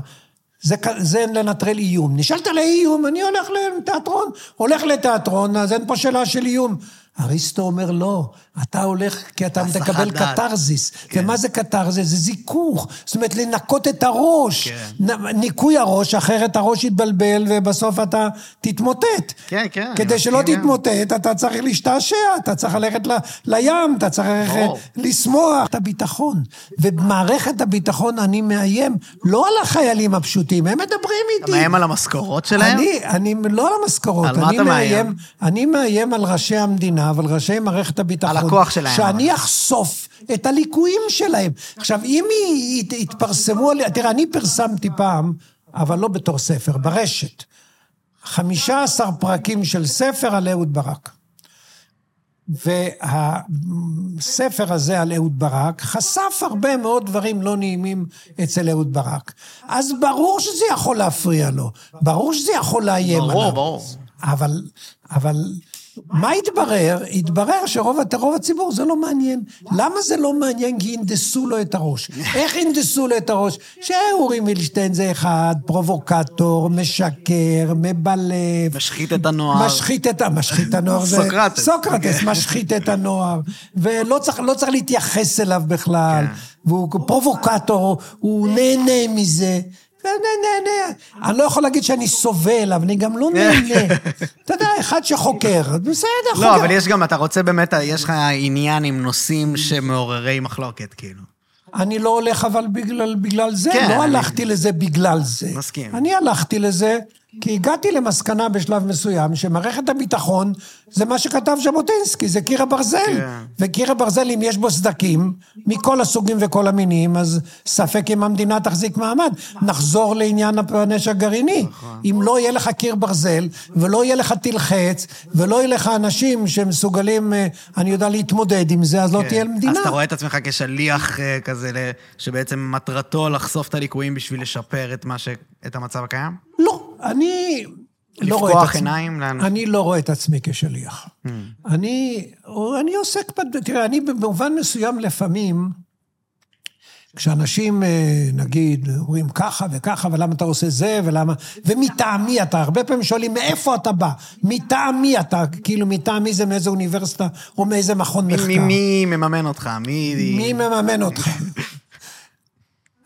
זה, זה לנטרל איום. נשאלת על האיום, אני הולך לתיאטרון. הולך לתיאטרון, אז אין פה שאלה של איום. אריסטו אומר, לא, אתה הולך כי אתה מקבל קתרזיס. כן. ומה זה קתרזיס? זה זיכוך. זאת אומרת, לנקות את הראש. כן. ניקוי הראש, אחרת הראש יתבלבל ובסוף אתה תתמוטט. כן, כן. כדי שלא כן. תתמוטט, אתה צריך להשתעשע, אתה צריך ללכת ל, לים, אתה צריך. לשמוח. את הביטחון. ובמערכת הביטחון אני מאיים לא על החיילים הפשוטים, הם מדברים איתי. אתה מאיים על המשכורות שלהם? אני, אני לא על המשכורות. על מה אתה מאיים? אני מאיים על ראשי המדינה. המדינה, אבל ראשי מערכת הביטחון... על הכוח שלהם. שאני אחשוף את הליקויים שלהם. עכשיו, אם יתפרסמו... תראה, אני פרסמתי פעם, אבל לא בתור ספר, ברשת. 15 פרקים של ספר על אהוד ברק. והספר הזה על אהוד ברק חשף הרבה מאוד דברים לא נעימים אצל אהוד ברק. אז ברור שזה יכול להפריע לו, ברור שזה יכול לאיים עליו. ברור, ברור. אבל, אבל מה התברר? התברר שרוב רוב הציבור זה לא מעניין. למה זה לא מעניין? כי הנדסו לו את הראש. איך הנדסו לו את הראש? שאורי מילשטיין זה אחד, פרובוקטור, משקר, מבלף. משחית את הנוער. משחית את, משחית הנוער. זה- סוקרטס. סוקרטס משחית את הנוער. ולא צריך, לא צריך להתייחס אליו בכלל. כן. והוא פרובוקטור, הוא נהנה מזה. נהנה, נהנה. אני לא יכול להגיד שאני סובל, אבל אני גם לא נהנה. אתה יודע, אחד שחוקר, בסדר, חוקר. לא, אבל יש גם, אתה רוצה באמת, יש לך עניין עם נושאים שמעוררי מחלוקת, כאילו. אני לא הולך אבל בגלל, בגלל זה, כן, לא אני- הלכתי לזה בגלל זה. מסכים. אני הלכתי לזה כי הגעתי למסקנה בשלב מסוים שמערכת הביטחון זה מה שכתב ז'בוטינסקי, זה קיר הברזל. כן. וקיר הברזל, אם יש בו סדקים, מכל הסוגים וכל המינים, אז ספק אם המדינה תחזיק מעמד. נחזור לעניין הנשק הגרעיני. נכון. אם לא יהיה לך קיר ברזל, ולא יהיה לך תלחץ, ולא יהיה לך אנשים שמסוגלים, אה, אני יודע, להתמודד עם זה, אז לא תהיה מדינה. כן. אז אתה רואה את עצמך כשליח אה, כזה, שבעצם מטרתו לחשוף את הליקויים בשביל לשפר את ש... את המצב הקיים? לא, אני לא רואה את לפקוח עצמי... עיניים לאנשים? אני לא רואה את עצמי כשליח. אני, אני עוסק, תראה, אני במובן מסוים לפעמים, כשאנשים, אה, נגיד, אומרים ככה וככה, ולמה אתה עושה זה, ולמה... ומטעמי אתה, הרבה פעמים שואלים, מאיפה אתה בא? מטעמי אתה, כאילו, מטעמי זה מאיזה אוניברסיטה, או מאיזה מכון מי- מחקר. מי- מי מממן אותך? מי... מי מממן אותך?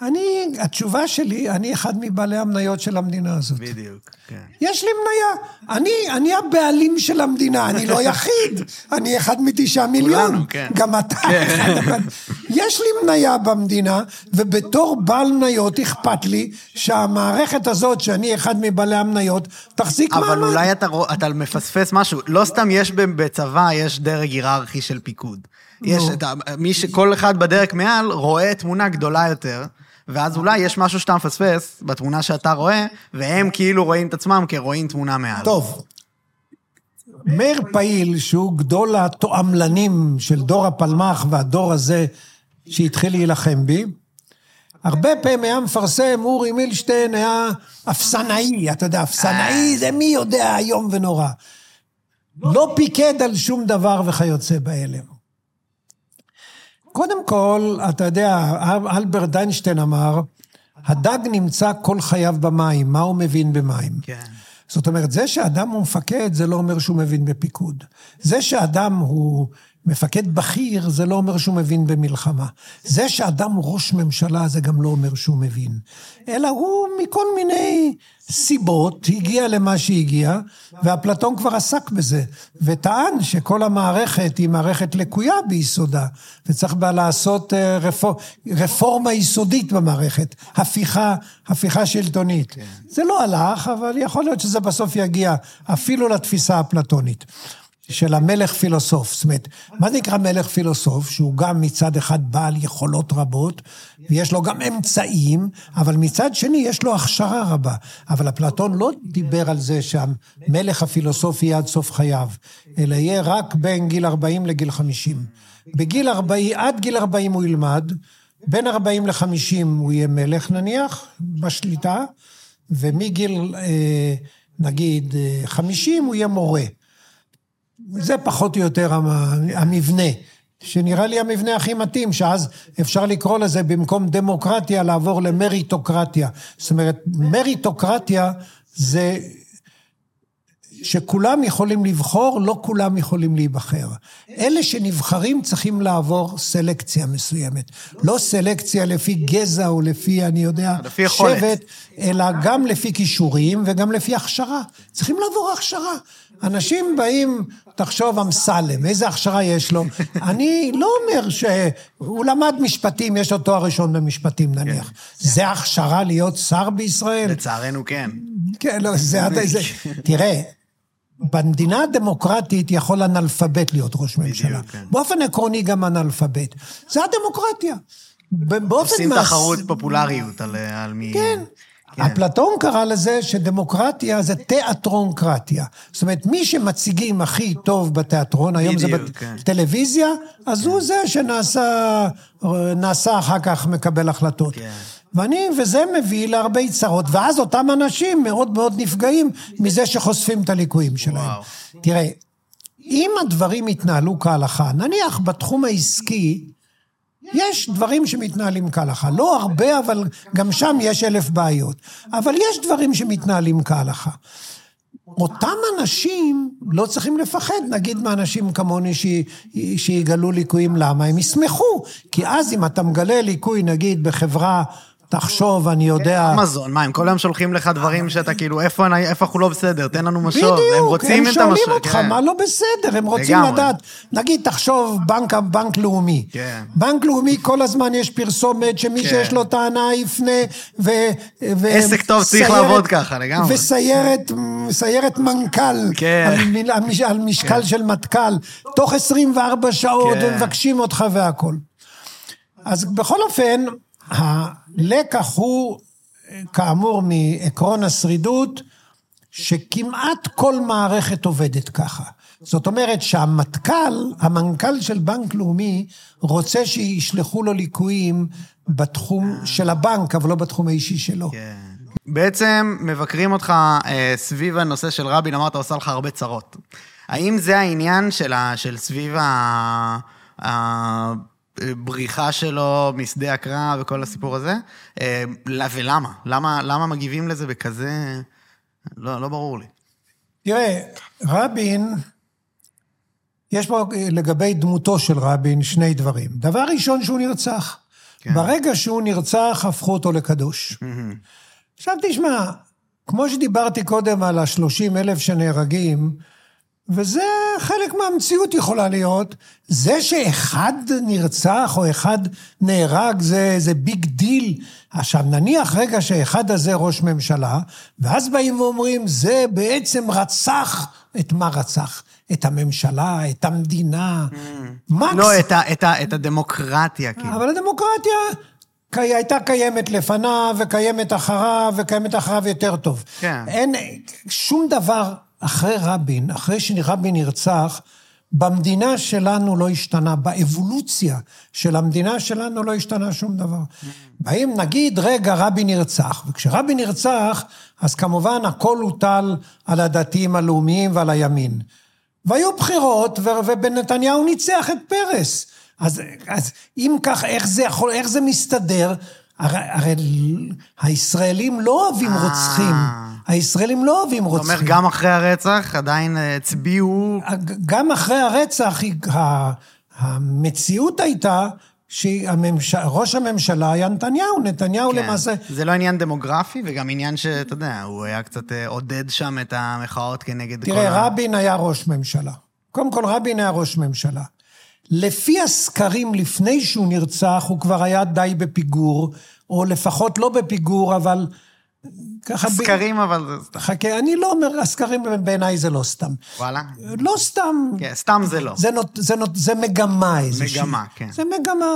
אני, התשובה שלי, אני אחד מבעלי המניות של המדינה הזאת. בדיוק, כן. יש לי מניה. אני, אני הבעלים של המדינה, אני לא יחיד. אני אחד מתשעה מיליון. כולנו, כן. גם אתה אחד. אבל יש לי מניה במדינה, ובתור בעל מניות אכפת לי שהמערכת הזאת, שאני אחד מבעלי המניות, תחזיק מעמד. אבל אולי אתה, אתה מפספס משהו. לא סתם יש בצבא, יש דרג היררכי של פיקוד. יש את ה... מי ש... כל אחד בדרג מעל רואה תמונה גדולה יותר, ואז אולי יש משהו שאתה מפספס בתמונה שאתה רואה, והם כאילו רואים את עצמם כרואים תמונה מעל. טוב. מאיר פעיל, שהוא גדול התועמלנים של דור הפלמ"ח והדור הזה שהתחיל להילחם בי, הרבה פעמים היה מפרסם, אורי מילשטיין היה אפסנאי, אתה יודע, אפסנאי זה מי יודע איום ונורא. לא פיקד על שום דבר וכיוצא באלה. קודם כל, אתה יודע, אלברט איינשטיין אמר, הדג נמצא כל חייו במים, מה הוא מבין במים? כן. זאת אומרת, זה שאדם הוא מפקד, זה לא אומר שהוא מבין בפיקוד. זה שאדם הוא מפקד בכיר, זה לא אומר שהוא מבין במלחמה. זה שאדם הוא ראש ממשלה, זה גם לא אומר שהוא מבין. אלא הוא מכל מיני סיבות הגיע למה שהגיע, ואפלטון כבר עסק בזה, וטען שכל המערכת היא מערכת לקויה ביסודה, וצריך בה לעשות אה, רפור... רפורמה יסודית במערכת, הפיכה, הפיכה שלטונית. כן. זה לא הלך, אבל יכול להיות שזה בסוף יגיע אפילו לתפיסה האפלטונית. של המלך פילוסוף. זאת אומרת, מה נקרא מלך פילוסוף? שהוא גם מצד אחד בעל יכולות רבות, ויש לו גם אמצעים, אבל מצד שני יש לו הכשרה רבה. אבל אפלטון לא דיבר על זה שהמלך הפילוסוף יהיה עד סוף חייו, אלא יהיה רק בין גיל 40 לגיל 50. בגיל 40, עד גיל 40 הוא ילמד, בין 40 ל-50 הוא יהיה מלך נניח, בשליטה, ומגיל, אה, נגיד, 50 הוא יהיה מורה. זה פחות או יותר המבנה, שנראה לי המבנה הכי מתאים, שאז אפשר לקרוא לזה במקום דמוקרטיה לעבור למריטוקרטיה. זאת אומרת, מריטוקרטיה זה שכולם יכולים לבחור, לא כולם יכולים להיבחר. אלה שנבחרים צריכים לעבור סלקציה מסוימת. לא סלקציה לפי גזע או לפי, אני יודע, לפי. שבט, אלא גם לפי כישורים וגם לפי הכשרה. צריכים לעבור הכשרה. אנשים באים, תחשוב אמסלם, איזה הכשרה יש לו? אני לא אומר שהוא למד משפטים, יש לו תואר ראשון במשפטים נניח. זה הכשרה להיות שר בישראל? לצערנו כן. כן, לא, זה... זה תראה, במדינה הדמוקרטית יכול אנאלפבית להיות ראש ממשלה. כן. באופן עקרוני גם אנאלפבית. זה הדמוקרטיה. באופן עושים מעשי- תחרות פופולריות על על מי... כן. כן. אפלטון קרא לזה שדמוקרטיה זה תיאטרונקרטיה. זאת אומרת, מי שמציגים הכי טוב בתיאטרון, היום זה בדיוק, כן. בטלוויזיה, אז הוא זה שנעשה נעשה אחר כך מקבל החלטות. כן. ואני, וזה מביא להרבה צרות, ואז אותם אנשים מאוד מאוד נפגעים מזה שחושפים את הליקויים שלהם. וואו. תראה, אם הדברים יתנהלו כהלכה, נניח בתחום העסקי, יש דברים שמתנהלים כהלכה. לא הרבה, אבל גם שם יש אלף בעיות. אבל יש דברים שמתנהלים כהלכה. אותם אנשים לא צריכים לפחד, נגיד מאנשים כמוני ש... שיגלו ליקויים. למה? הם ישמחו. כי אז אם אתה מגלה ליקוי, נגיד, בחברה, תחשוב, אני יודע... אמזון, מה, הם כל היום שולחים לך דברים שאתה כאילו, איפה אנחנו לא בסדר, תן לנו משוב. בדיוק, הם רוצים הם את שואלים. אותך כן. מה לא בסדר, הם רוצים. לדעת. נגיד, תחשוב, בנק, בנק לאומי. כן. בנק לאומי, כל הזמן יש פרסומת שמי כן. שיש לו טענה יפנה, ו... עסק טוב צריך לעבוד ככה, לגמרי. וסיירת סיירת מנכ"ל, כן. על, משקל של מטכ"ל, תוך 24 שעות, כן. ומבקשים אותך והכול. אז בכל אופן, הלקח הוא, כאמור, מעקרון השרידות, שכמעט כל מערכת עובדת ככה. זאת אומרת שהמטכ"ל, המנכ"ל של בנק לאומי, רוצה שישלחו לו ליקויים בתחום של הבנק, אבל לא בתחום האישי שלו. כן. בעצם מבקרים אותך אה, סביב הנושא של רבין, אמרת, עושה לך הרבה צרות. האם זה העניין של, ה, של סביב ה, הבריחה שלו משדה הקרב וכל הסיפור הזה? אה, ולמה? למה, למה מגיבים לזה בכזה... לא, לא ברור לי. תראה, רבין, יש פה לגבי דמותו של רבין שני דברים. דבר ראשון, שהוא נרצח. כן. ברגע שהוא נרצח, הפכו אותו לקדוש. עכשיו תשמע, כמו שדיברתי קודם על השלושים אלף שנהרגים, וזה חלק מהמציאות יכולה להיות, זה שאחד נרצח או אחד נהרג זה, זה big deal. עכשיו נניח רגע שאחד הזה ראש ממשלה, ואז באים ואומרים, זה בעצם רצח, את מה רצח? את הממשלה, את המדינה. מקס... לא, את, ה, את, ה, את הדמוקרטיה, כאילו. אבל הדמוקרטיה הייתה קיימת לפניו, וקיימת אחריו, וקיימת אחריו יותר טוב. כן. אין שום דבר אחרי רבין, אחרי שרבין נרצח, במדינה שלנו לא השתנה, באבולוציה של המדינה שלנו לא השתנה שום דבר. באים, נגיד, רגע, רבין נרצח, וכשרבין נרצח, אז כמובן הכל הוטל על הדתיים הלאומיים ועל הימין. והיו בחירות, ו- ובנתניהו ניצח את פרס. אז, אז אם כך, איך זה יכול, איך זה מסתדר? הרי, הרי הישראלים לא אוהבים אה. רוצחים. הישראלים לא אוהבים זאת רוצחים. אומרת, גם אחרי הרצח עדיין אה, הצביעו... גם אחרי הרצח, המציאות הייתה שראש הממשלה היה נתניהו. נתניהו כן. למעשה... זה לא עניין דמוגרפי, וגם עניין שאתה יודע, הוא היה קצת אה, עודד שם את המחאות כנגד כל ה... תראה, רבין היה ראש ממשלה. קודם כל, רבין היה ראש ממשלה. לפי הסקרים לפני שהוא נרצח, הוא כבר היה די בפיגור, או לפחות לא בפיגור, אבל ככה... ב- סקרים, אבל... זה- חכה, אני לא אומר, הסקרים בעיניי זה לא סתם. וואלה. לא סתם. כן, סתם זה לא. זה, נות, זה, נות, זה מגמה איזושהי. מגמה, כן. זה מגמה.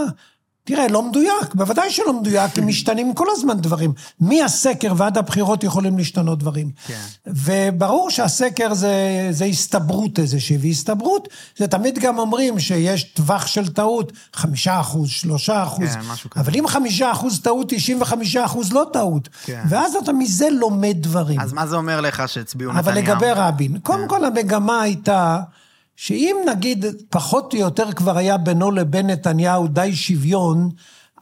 תראה, לא מדויק, בוודאי שלא מדויק, כי משתנים כל הזמן דברים. מהסקר ועד הבחירות יכולים להשתנות דברים. כן. וברור שהסקר זה, זה הסתברות איזושהי, והסתברות, זה תמיד גם אומרים שיש טווח של טעות, חמישה אחוז, שלושה אחוז. כן, משהו כזה. אבל אם חמישה אחוז טעות, 95 אחוז לא טעות. כן. ואז אתה מזה לומד דברים. אז מה זה אומר לך שהצביעו נתניהו? אבל לגבי רבין, קודם כל המגמה הייתה שאם נגיד פחות או יותר כבר היה בינו לבין נתניהו די שוויון,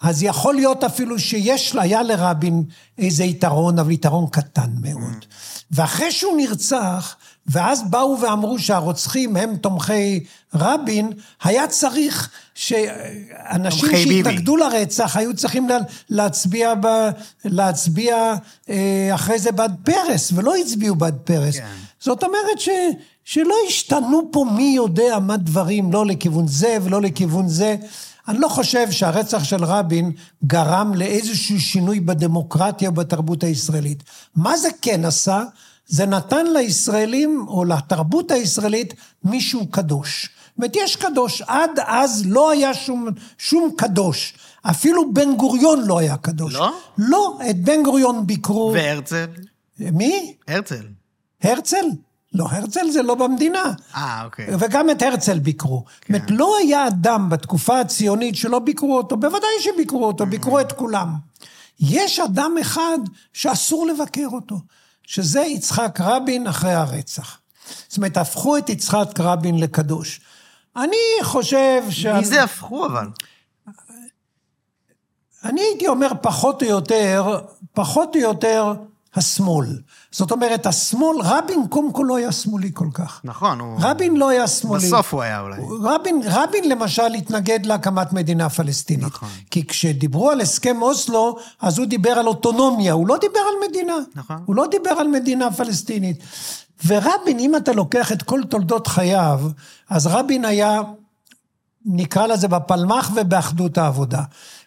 אז יכול להיות אפילו שיש, היה לרבין איזה יתרון, אבל יתרון קטן מאוד. ואחרי שהוא נרצח, ואז באו ואמרו שהרוצחים הם תומכי רבין, היה צריך שאנשים תומכי ביבי. שהתנגדו לרצח היו צריכים לה, להצביע, ב, להצביע אה, אחרי זה בעד פרס, ולא הצביעו בעד פרס. כן. זאת אומרת ש, שלא השתנו פה מי יודע מה דברים, לא לכיוון זה ולא לכיוון זה. אני לא חושב שהרצח של רבין גרם לאיזשהו שינוי בדמוקרטיה ובתרבות הישראלית. מה זה כן עשה? זה נתן לישראלים, או לתרבות הישראלית, מישהו קדוש. זאת אומרת, יש קדוש. עד אז לא היה שום, שום קדוש. אפילו בן גוריון לא היה קדוש. לא? לא, את בן גוריון ביקרו... והרצל? מי? הרצל. הרצל? לא, הרצל זה לא במדינה. אה, אוקיי. וגם את הרצל ביקרו. זאת אומרת, לא היה אדם בתקופה הציונית שלא ביקרו אותו, בוודאי שביקרו אותו, ביקרו את כולם. יש אדם אחד שאסור לבקר אותו, שזה יצחק רבין אחרי הרצח. זאת אומרת, הפכו את יצחק רבין לקדוש. אני חושב ש... מי זה הפכו אבל? אני הייתי אומר פחות או יותר, פחות או יותר השמאל. זאת אומרת, השמאל, רבין קודם כל לא היה שמאלי כל כך. נכון, הוא... רבין לא היה שמאלי. בסוף הוא היה אולי. רבין, רבין למשל התנגד להקמת מדינה פלסטינית. נכון. כי כשדיברו על הסכם אוסלו, אז הוא דיבר על אוטונומיה, הוא לא דיבר על מדינה. נכון. הוא לא דיבר על מדינה פלסטינית. ורבין, אם אתה לוקח את כל תולדות חייו, אז רבין היה, נקרא לזה בפלמ"ח ובאחדות העבודה.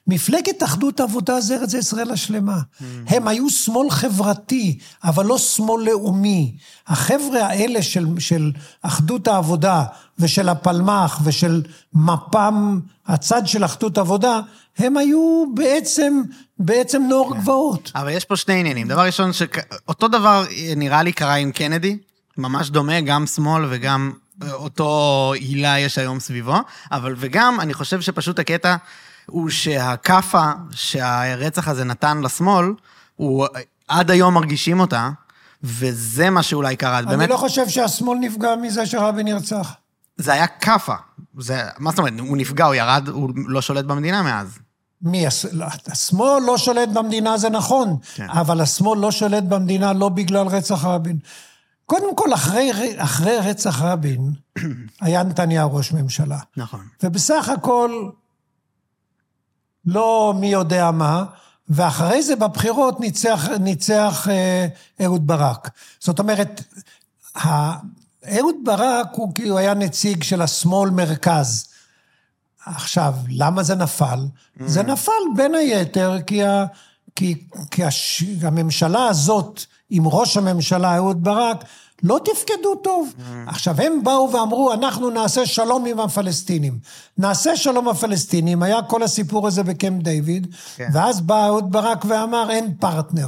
מפלגת אחדות העבודה זה ארץ ישראל השלמה. הם היו שמאל חברתי, אבל לא שמאל לאומי. החבר'ה האלה של, של אחדות העבודה ושל הפלמ"ח ושל מפ"ם, הצד של אחדות עבודה, הם היו בעצם, בעצם נוער גבעות. אבל יש פה שני עניינים. דבר ראשון, שאותו דבר נראה לי קרה עם קנדי, ממש דומה, גם שמאל וגם אותו הילה יש היום סביבו, אבל וגם, אני חושב שפשוט הקטע הוא שהכאפה שהרצח הזה נתן לשמאל, הוא עד היום מרגישים אותה, וזה מה שאולי קרה. אני באמת, לא חושב שהשמאל נפגע מזה שרבין נרצח. זה היה כאפה. זה, מה זאת אומרת, הוא נפגע, הוא ירד, הוא לא שולט במדינה מאז. מי? לא, השמאל לא שולט במדינה, זה נכון, כן. אבל השמאל לא שולט במדינה לא בגלל רצח רבין. קודם כל, אחרי, אחרי רצח רבין, היה נתניהו ראש ממשלה. נכון. ובסך הכל, לא מי יודע מה, ואחרי זה בבחירות ניצח, ניצח אה, אהוד ברק. זאת אומרת, ה- אהוד ברק הוא כאילו היה נציג של השמאל-מרכז. עכשיו, למה זה נפל? זה נפל בין היתר כי, ה, כי, כי הש, הממשלה הזאת, עם ראש הממשלה אהוד ברק, לא תפקדו טוב. עכשיו, הם באו ואמרו, אנחנו נעשה שלום עם הפלסטינים. נעשה שלום עם הפלסטינים, היה כל הסיפור הזה בקמפ דיוויד, כן. ואז בא אהוד ברק ואמר, אין פרטנר.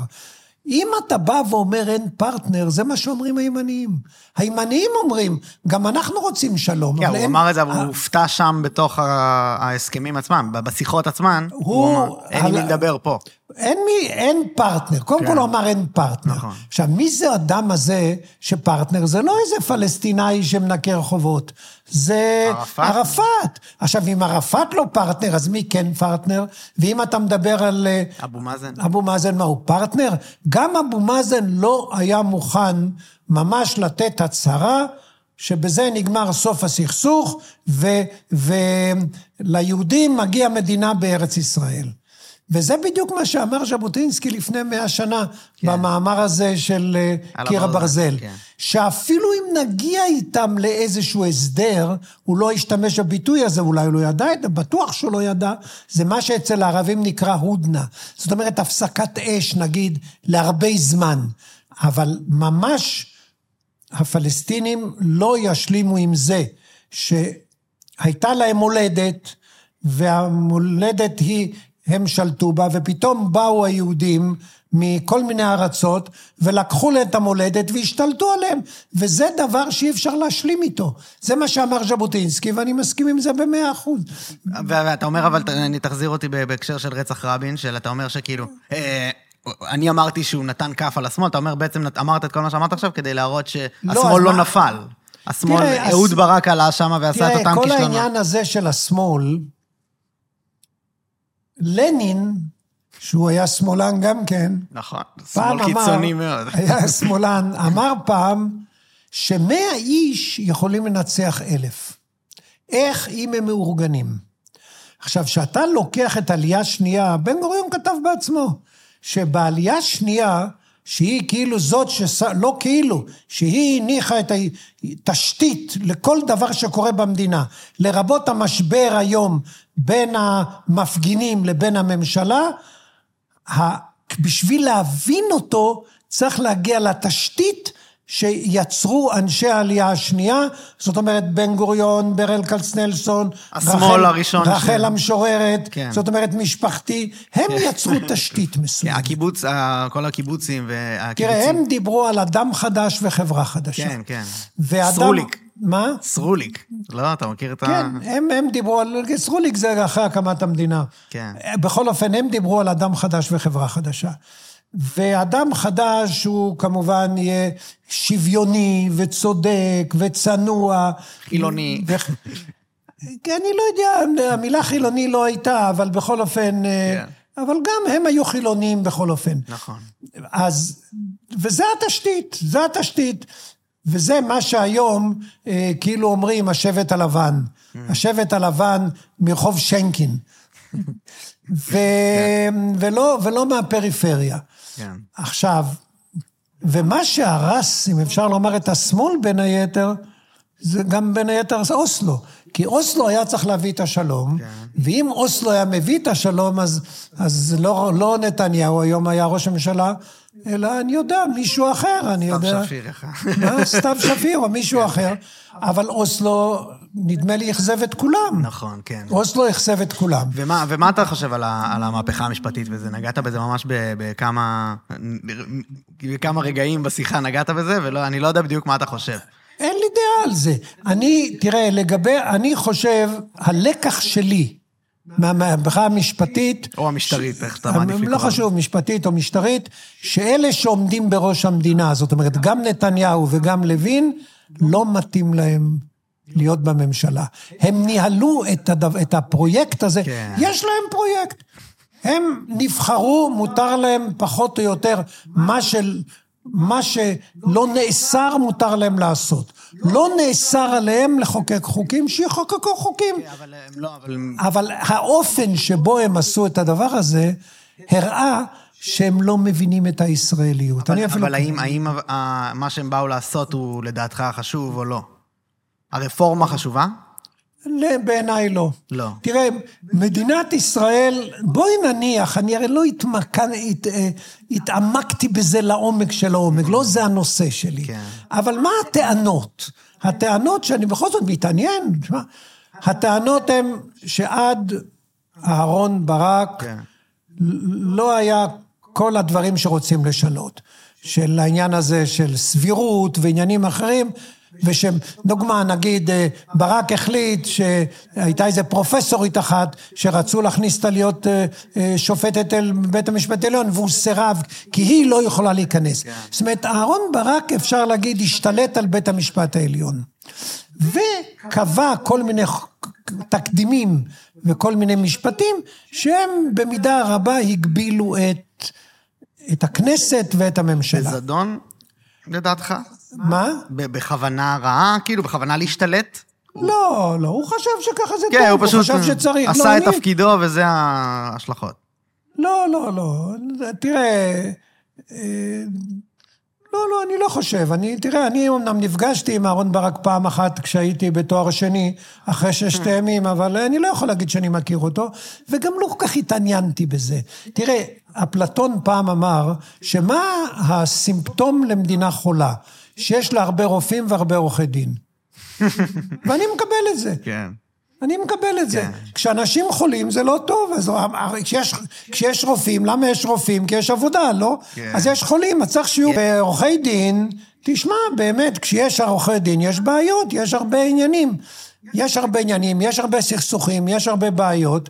אם אתה בא ואומר אין פרטנר, זה מה שאומרים הימניים. הימניים אומרים, גם אנחנו רוצים שלום. כן, הוא אין- אמר את זה, אבל הוא הופתע שם בתוך ההסכמים עצמם, בשיחות עצמן, הוא אמר, אין עם מי לדבר פה. אין מי, אין פרטנר. קודם כן. כל הוא אמר אין פרטנר. נכון. עכשיו, מי זה האדם הזה שפרטנר? זה לא איזה פלסטינאי שמנקה רחובות. זה ערפאת? ערפאת. עכשיו, אם ערפאת לא פרטנר, אז מי כן פרטנר? ואם אתה מדבר על... אה, אבו מאזן. אבו מאזן, מה, הוא פרטנר? גם אבו מאזן לא היה מוכן ממש לתת הצהרה שבזה נגמר סוף הסכסוך, וליהודים מגיע מדינה בארץ ישראל. וזה בדיוק מה שאמר ז'בוטינסקי לפני מאה שנה, כן. במאמר הזה של אה, קיר הברזל, הברזל. כן. שאפילו אם נגיע איתם לאיזשהו הסדר, הוא לא ישתמש בביטוי הזה, אולי הוא לא ידע את זה, בטוח שהוא לא ידע, זה מה שאצל הערבים נקרא הודנה. זאת אומרת, הפסקת אש, נגיד, להרבה זמן. אבל ממש הפלסטינים לא ישלימו עם זה שהייתה להם מולדת, והמולדת היא, הם שלטו בה, ופתאום באו היהודים מכל מיני ארצות, ולקחו להם את המולדת והשתלטו עליהם. וזה דבר שאי אפשר להשלים איתו. זה מה שאמר ז'בוטינסקי, ואני מסכים עם זה במאה אחוז. ואתה אומר, אבל אני תחזיר אותי בהקשר של רצח רבין, של אתה אומר שכאילו, אה, אני אמרתי שהוא נתן כף על השמאל, אתה אומר בעצם, אמרת את כל מה שאמרת עכשיו כדי להראות אז שהשמאל לא מה- נפל. השמאל, תראה, אהוד הס- ברק עלה שם ועשה את תראה, אותם כל כישלונות. העניין הזה של השמאל, לנין, שהוא היה שמאלן גם כן, נכון, שמאל קיצוני מאוד. היה שמאלן, אמר פעם שמאה איש יכולים לנצח אלף. איך אם הם מאורגנים? עכשיו, כשאתה לוקח את עלייה שנייה, בן גוריון כתב בעצמו, שבעלייה שנייה, שהיא כאילו זאת, שש... לא כאילו, שהיא הניחה את התשתית לכל דבר שקורה במדינה, לרבות המשבר היום בין המפגינים לבין הממשלה, בשביל להבין אותו, צריך להגיע לתשתית שיצרו אנשי העלייה השנייה, זאת אומרת בן גוריון, ברל כצנלסון, השמאל הראשון רחל של- המשוררת, כן. זאת אומרת משפחתי, הם יצרו תשתית מסוימת. הקיבוץ, כל הקיבוצים והקיבוצים. תראה, הם דיברו על אדם חדש וחברה חדשה. כן, כן. ואדם... סרוליק. מה? סרוליק. לא, אתה מכיר את ה... כן, הם, הם דיברו על... סרוליק זה אחרי הקמת המדינה. כן. בכל אופן, הם דיברו על אדם חדש וחברה חדשה. ואדם חדש הוא כמובן יהיה שוויוני וצודק וצנוע. חילוני. ו... אני לא יודע, המילה חילוני לא הייתה, אבל בכל אופן... כן. אבל גם הם היו חילונים בכל אופן. נכון. אז, וזה התשתית, זה התשתית. וזה מה שהיום אה, כאילו אומרים השבט הלבן. השבט הלבן מרחוב שנקין. ו, ולא, ולא מהפריפריה. כן. עכשיו, ומה שהרס, אם אפשר לומר, את השמאל בין היתר, זה גם בין היתר אוסלו. כי אוסלו היה צריך להביא את השלום, כן. ואם אוסלו היה מביא את השלום, אז, אז לא, לא נתניהו היום היה ראש הממשלה, אלא אני יודע, מישהו אחר, אני סתיו יודע. שפיר אחד. מה, סתיו שפיר או מישהו אחר. אבל אוסלו, נדמה לי, אכזב את כולם. נכון, כן. אוסלו אכזב את כולם. ומה, ומה אתה חושב על, ה, על המהפכה המשפטית וזה? נגעת בזה ממש בכמה, בכמה רגעים בשיחה נגעת בזה, ואני לא יודע בדיוק מה אתה חושב. אין לי דעה על זה. אני, תראה, לגבי, אני חושב, הלקח שלי מהמהפכה המשפטית... או המשטרית, איך אתה מעדיף לקרוא לא. חשוב, משפטית או משטרית, שאלה שעומדים בראש המדינה, זאת אומרת, גם נתניהו וגם לוין, לא מתאים להם להיות בממשלה. הם ניהלו את, הדו, את הפרויקט הזה, כן. יש להם פרויקט. הם נבחרו, מותר להם פחות או יותר מה של... מה שלא נאסר מותר להם לעשות. לא נאסר עליהם לחוקק חוקים, שיחוקקו חוקים. אבל הם לא, אבל... האופן שבו הם עשו את הדבר הזה, הראה שהם לא מבינים את הישראליות. אבל האם, האם ה- מה שהם באו לעשות הוא לדעתך חשוב או לא? הרפורמה חשובה? בעיניי לא. לא. תראה, מדינת ישראל, בואי נניח, אני הרי לא התמקן, הת, אה, התעמקתי בזה לעומק של העומק, לא זה הנושא שלי. כן. אבל מה הטענות? הטענות שאני בכל זאת מתעניין, תשמע, הטענות הן שעד אהרון ברק, כן. לא היה כל הדברים שרוצים לשנות. של העניין הזה של סבירות ועניינים אחרים, ושדוגמה, נגיד, אה, ברק החליט שהייתה איזה פרופסורית אחת שרצו להכניס אותה להיות אה, אה, שופטת אל בית המשפט העליון, והוא סירב, כי היא לא יכולה להיכנס. זאת אומרת, אהרון ברק, אפשר להגיד, השתלט על בית המשפט העליון. וקבע כל מיני תקדימים וכל מיני משפטים שהם במידה רבה הגבילו את, את הכנסת ואת הממשלה. בזדון, לדעתך? מה? בכוונה רעה? כאילו, בכוונה להשתלט? לא, לא, הוא חשב שככה זה כן, טוב, הוא פשוט חשב שצריך. עשה לא, את אני- תפקידו וזה ההשלכות. לא, לא, לא, תראה, אה, לא, לא, אני לא חושב. אני, תראה, אני אמנם נפגשתי עם אהרן ברק פעם אחת כשהייתי בתואר שני, אחרי ששת הימים, אבל אני לא יכול להגיד שאני מכיר אותו, וגם לא כל כך התעניינתי בזה. תראה, אפלטון פעם אמר, שמה הסימפטום למדינה חולה? שיש לה הרבה רופאים והרבה עורכי דין. ואני מקבל את זה. כן. אני מקבל את זה. כן. כשאנשים חולים זה לא טוב, אז כשיש, כשיש רופאים, למה יש רופאים? כי יש עבודה, לא? כן. אז יש חולים, אז צריך שיהיו עורכי דין. תשמע, באמת, כשיש עורכי דין יש בעיות, יש הרבה עניינים. יש הרבה עניינים, יש הרבה סכסוכים, יש הרבה בעיות.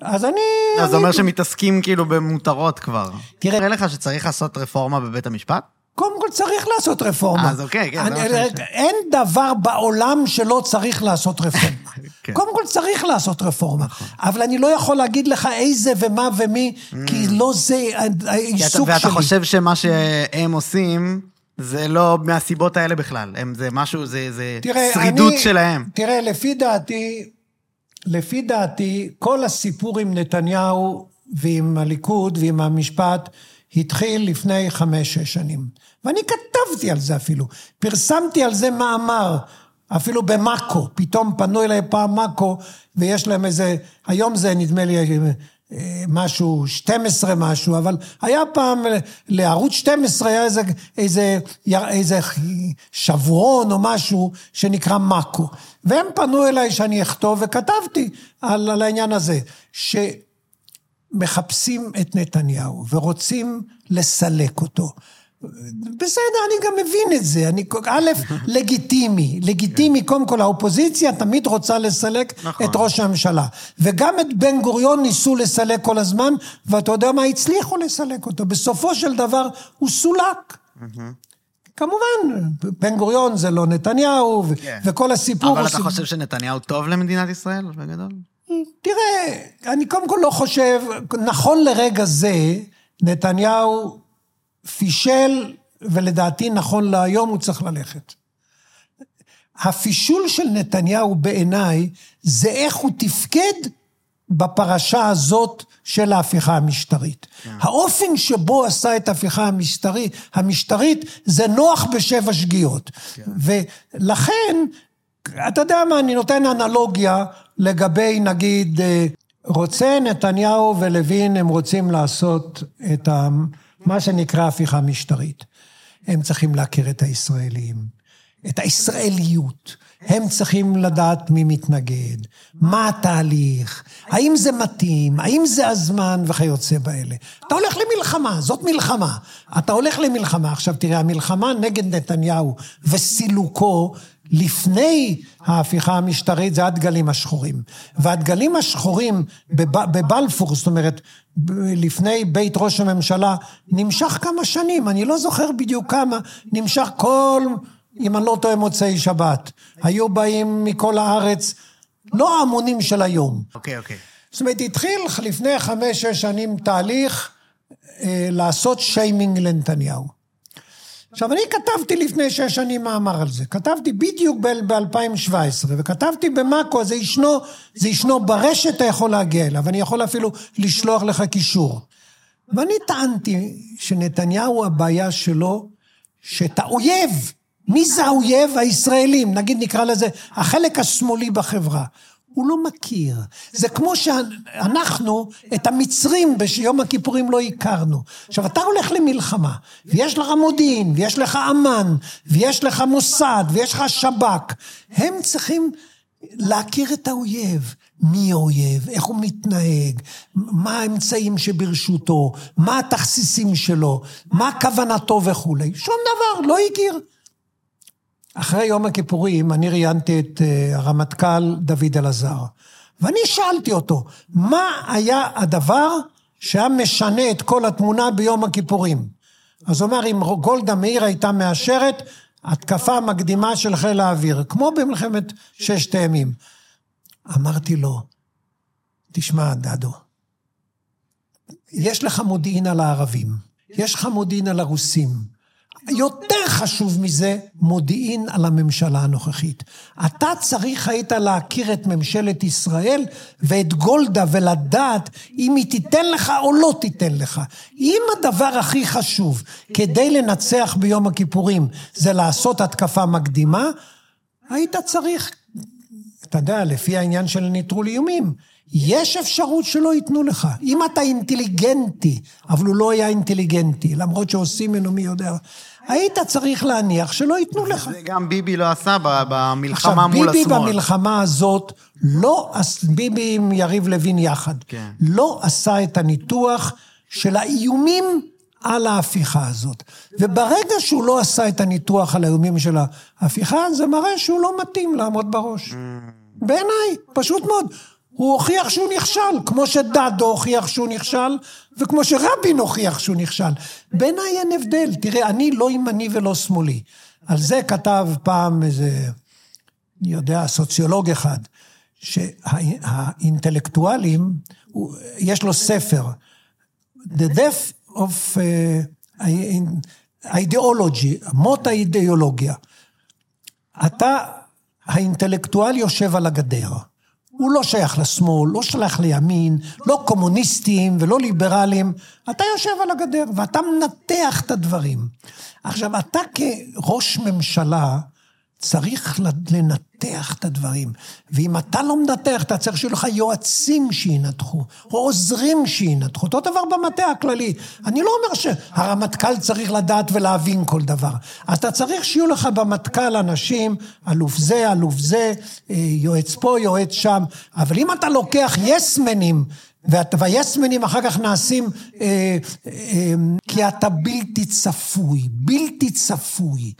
אז אני... אז זה אומר שמתעסקים כאילו במותרות כבר. תראה- נראה לך שצריך לעשות רפורמה בבית המשפט? קודם כל צריך לעשות רפורמה. אז אוקיי, כן, זה אני- מה שאני שואל. אין דבר בעולם שלא צריך לעשות רפורמה. כן. קודם כל צריך לעשות רפורמה. אבל אני לא יכול להגיד לך איזה ומה ומי, כי לא זה אתה- העיסוק ואתה שלי. חושב שמה שהם עושים, זה לא מהסיבות האלה בכלל. הם, זה משהו, זה, זה תראה, שרידות אני- שלהם. תראה, לפי דעתי, לפי דעתי, כל הסיפור עם נתניהו ועם הליכוד ועם המשפט התחיל לפני חמש-שש שנים. ואני כתבתי על זה אפילו. פרסמתי על זה מאמר, אפילו במאקו. פתאום פנו אליי פעם מאקו, ויש להם איזה, היום זה נדמה לי אה, משהו, 12 משהו, אבל היה פעם, לערוץ 12 היה איזה, איזה, איזה שבועון או משהו שנקרא מאקו. והם פנו אליי שאני אכתוב, וכתבתי על, על העניין הזה, שמחפשים את נתניהו ורוצים לסלק אותו. בסדר, אני גם מבין את זה. אני, א', לגיטימי. לגיטימי, כן. קודם כל, האופוזיציה תמיד רוצה לסלק נכון. את ראש הממשלה. וגם את בן גוריון ניסו לסלק כל הזמן, ואתה יודע מה? הצליחו לסלק אותו. בסופו של דבר, הוא סולק. כמובן, בן גוריון זה לא נתניהו, כן. וכל הסיפור... אבל אתה חושב שנתניהו טוב למדינת ישראל, בגדול? תראה, אני קודם כל לא חושב, נכון לרגע זה, נתניהו פישל, ולדעתי נכון להיום הוא צריך ללכת. הפישול של נתניהו בעיניי זה איך הוא תפקד בפרשה הזאת של ההפיכה המשטרית. Yeah. כן. האופן שבו עשה את ההפיכה המשטרית, המשטרית זה נוח בשבע שגיאות. Yeah. כן. ולכן, אתה יודע מה, אני נותן אנלוגיה לגבי נגיד, אה, רוצה נתניהו ולוין, הם רוצים לעשות את ה... מה שנקרא הפיכה משטרית. הם צריכים להכיר את הישראלים, את הישראליות. הם צריכים לדעת מי מתנגד, מה התהליך, האם זה מתאים, האם זה הזמן וכיוצא באלה. אתה הולך למלחמה, זאת מלחמה. אתה הולך למלחמה. עכשיו תראה, המלחמה נגד נתניהו וסילוקו לפני ההפיכה המשטרית זה הדגלים השחורים. והדגלים השחורים בבלפור, זאת אומרת, לפני בית ראש הממשלה, נמשך כמה שנים, אני לא זוכר בדיוק כמה, נמשך כל, אם אני לא טועה, מוצאי שבת. היו באים מכל הארץ, לא ההמונים של היום. אוקיי, okay, אוקיי. Okay. זאת אומרת, התחיל לפני חמש-שש שנים תהליך אה, לעשות שיימינג לנתניהו. עכשיו, אני כתבתי לפני שש שנים מאמר על זה. כתבתי בדיוק ב-2017, וכתבתי במאקו, זה ישנו, זה ישנו ברשת, אתה יכול להגיע אליו, אני יכול אפילו לשלוח לך קישור. ואני טענתי שנתניהו, הבעיה שלו, שאת האויב, מי זה האויב? הישראלים, נגיד נקרא לזה החלק השמאלי בחברה. הוא לא מכיר. זה כמו שאנחנו את המצרים ביום הכיפורים לא הכרנו. עכשיו, אתה הולך למלחמה, ויש לך מודיעין, ויש לך אמ"ן, ויש לך מוסד, ויש לך שב"כ. הם צריכים להכיר את האויב. מי האויב, איך הוא מתנהג, מה האמצעים שברשותו, מה התכסיסים שלו, מה כוונתו וכולי. שום דבר, לא הכיר. אחרי יום הכיפורים אני ראיינתי את אה, הרמטכ"ל דוד אלעזר, ואני שאלתי אותו, מה היה הדבר שהיה משנה את כל התמונה ביום הכיפורים? אז הוא אמר, אם גולדה מאיר הייתה מאשרת, התקפה מקדימה של חיל האוויר, כמו במלחמת ששת הימים. אמרתי לו, תשמע, דדו, יש לך מודיעין על הערבים, יש לך מודיעין על הרוסים, יותר חשוב מזה, מודיעין על הממשלה הנוכחית. אתה צריך היית להכיר את ממשלת ישראל ואת גולדה ולדעת אם היא תיתן לך או לא תיתן לך. אם הדבר הכי חשוב כדי לנצח ביום הכיפורים זה לעשות התקפה מקדימה, היית צריך, אתה יודע, לפי העניין של נטרול איומים, יש אפשרות שלא ייתנו לך. אם אתה אינטליגנטי, אבל הוא לא היה אינטליגנטי, למרות שעושים ממנו מי יודע, היית צריך להניח שלא ייתנו לך. זה גם ביבי לא עשה במלחמה מול השמאל. עכשיו, ביבי במלחמה הזאת, לא, ביבי עם יריב לוין יחד, כן. לא עשה את הניתוח של האיומים על ההפיכה הזאת. וברגע שהוא לא עשה את הניתוח על האיומים של ההפיכה, זה מראה שהוא לא מתאים לעמוד בראש. Mm. בעיניי, פשוט מאוד. הוא הוכיח שהוא נכשל, כמו שדדו הוכיח שהוא נכשל, וכמו שרבין הוכיח שהוא נכשל. בעיניי אין הבדל. תראה, אני לא ימני ולא שמאלי. על זה כתב פעם איזה, אני יודע, סוציולוג אחד, שהאינטלקטואלים, יש לו ספר, The Death of uh, Ideology, מות האידיאולוגיה. אתה, האינטלקטואל יושב על הגדר. הוא לא שייך לשמאל, לא שייך לימין, לא קומוניסטים ולא ליברלים. אתה יושב על הגדר ואתה מנתח את הדברים. עכשיו, אתה כראש ממשלה, צריך לנתח את הדברים. ואם אתה לא מנתח, אתה צריך שיהיו לך יועצים שינתחו, או עוזרים שינתחו. אותו דבר במטה הכללי. אני לא אומר שהרמטכ"ל צריך לדעת ולהבין כל דבר. אתה צריך שיהיו לך במטכ"ל אנשים, אלוף זה, אלוף זה, אה, יועץ פה, יועץ שם. אבל אם אתה לוקח יסמנים, והיסמנים אחר כך נעשים אה, אה, כי אתה בלתי צפוי, בלתי צפוי.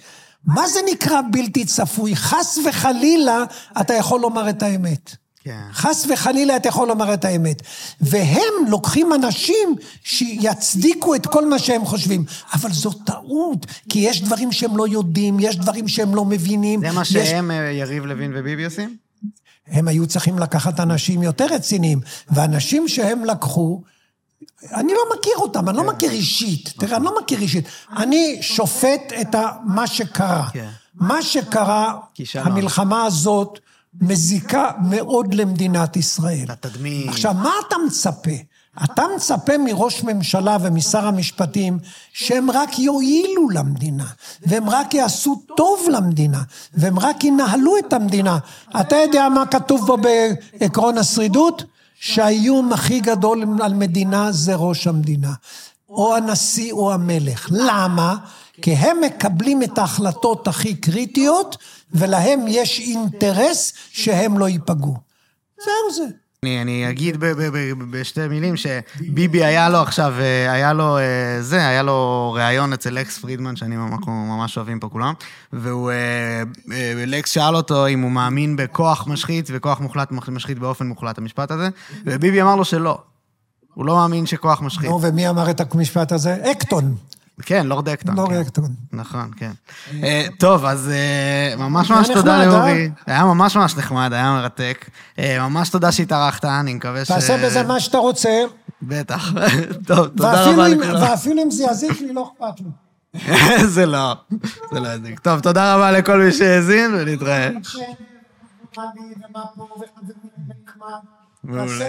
מה זה נקרא בלתי צפוי? חס וחלילה אתה יכול לומר את האמת. כן. חס וחלילה אתה יכול לומר את האמת. והם לוקחים אנשים שיצדיקו את כל מה שהם חושבים. אבל זו טעות, כי יש דברים שהם לא יודעים, יש דברים שהם לא מבינים. זה מה שהם, יש... אה, יריב לוין וביבי עושים? הם היו צריכים לקחת אנשים יותר רציניים. ואנשים שהם לקחו, אני לא מכיר אותם, אני לא מכיר אישית. תראה, אני לא מכיר אישית. אני שופט את מה שקרה. כן. מה שקרה, המלחמה הזאת מזיקה מאוד למדינת ישראל. לתדמית. עכשיו, מה אתה מצפה? אתה מצפה מראש ממשלה ומשר המשפטים שהם רק יועילו למדינה, והם רק יעשו טוב למדינה, והם רק ינהלו את המדינה. אתה יודע מה כתוב פה בעקרון השרידות? שהאיום הכי גדול על מדינה זה ראש המדינה, או הנשיא או המלך. למה? כי הם מקבלים את ההחלטות הכי קריטיות, ולהם יש אינטרס שהם לא ייפגעו. זהו זה. אני, אני אגיד בשתי מילים שביבי היה לו עכשיו, אה, היה לו אה, זה, היה לו ראיון אצל לקס פרידמן, שאני ממש אוהבים פה כולם, והוא, אה, לקס שאל אותו אם הוא מאמין בכוח משחית, וכוח מוחלט משחית באופן מוחלט, המשפט הזה, וביבי אמר לו שלא. הוא לא מאמין שכוח משחית. נו, ומי אמר את המשפט הזה? אקטון. כן, לורד אקטון. לורד כן. אקטון. נכון, כן. אה, טוב, אז אה, ממש ממש תודה לאורי. היה ממש ממש נחמד, היה מרתק. אה, ממש תודה שהתארחת, אני מקווה ש... תעשה בזה מה שאתה רוצה. בטח. טוב, תודה רבה לכולם. ואפילו אם זה יזיק לי, לא אכפת לי. זה לא, זה לא יזיק. טוב, תודה רבה לכל מי שהאזין, ונתראה. מעולה.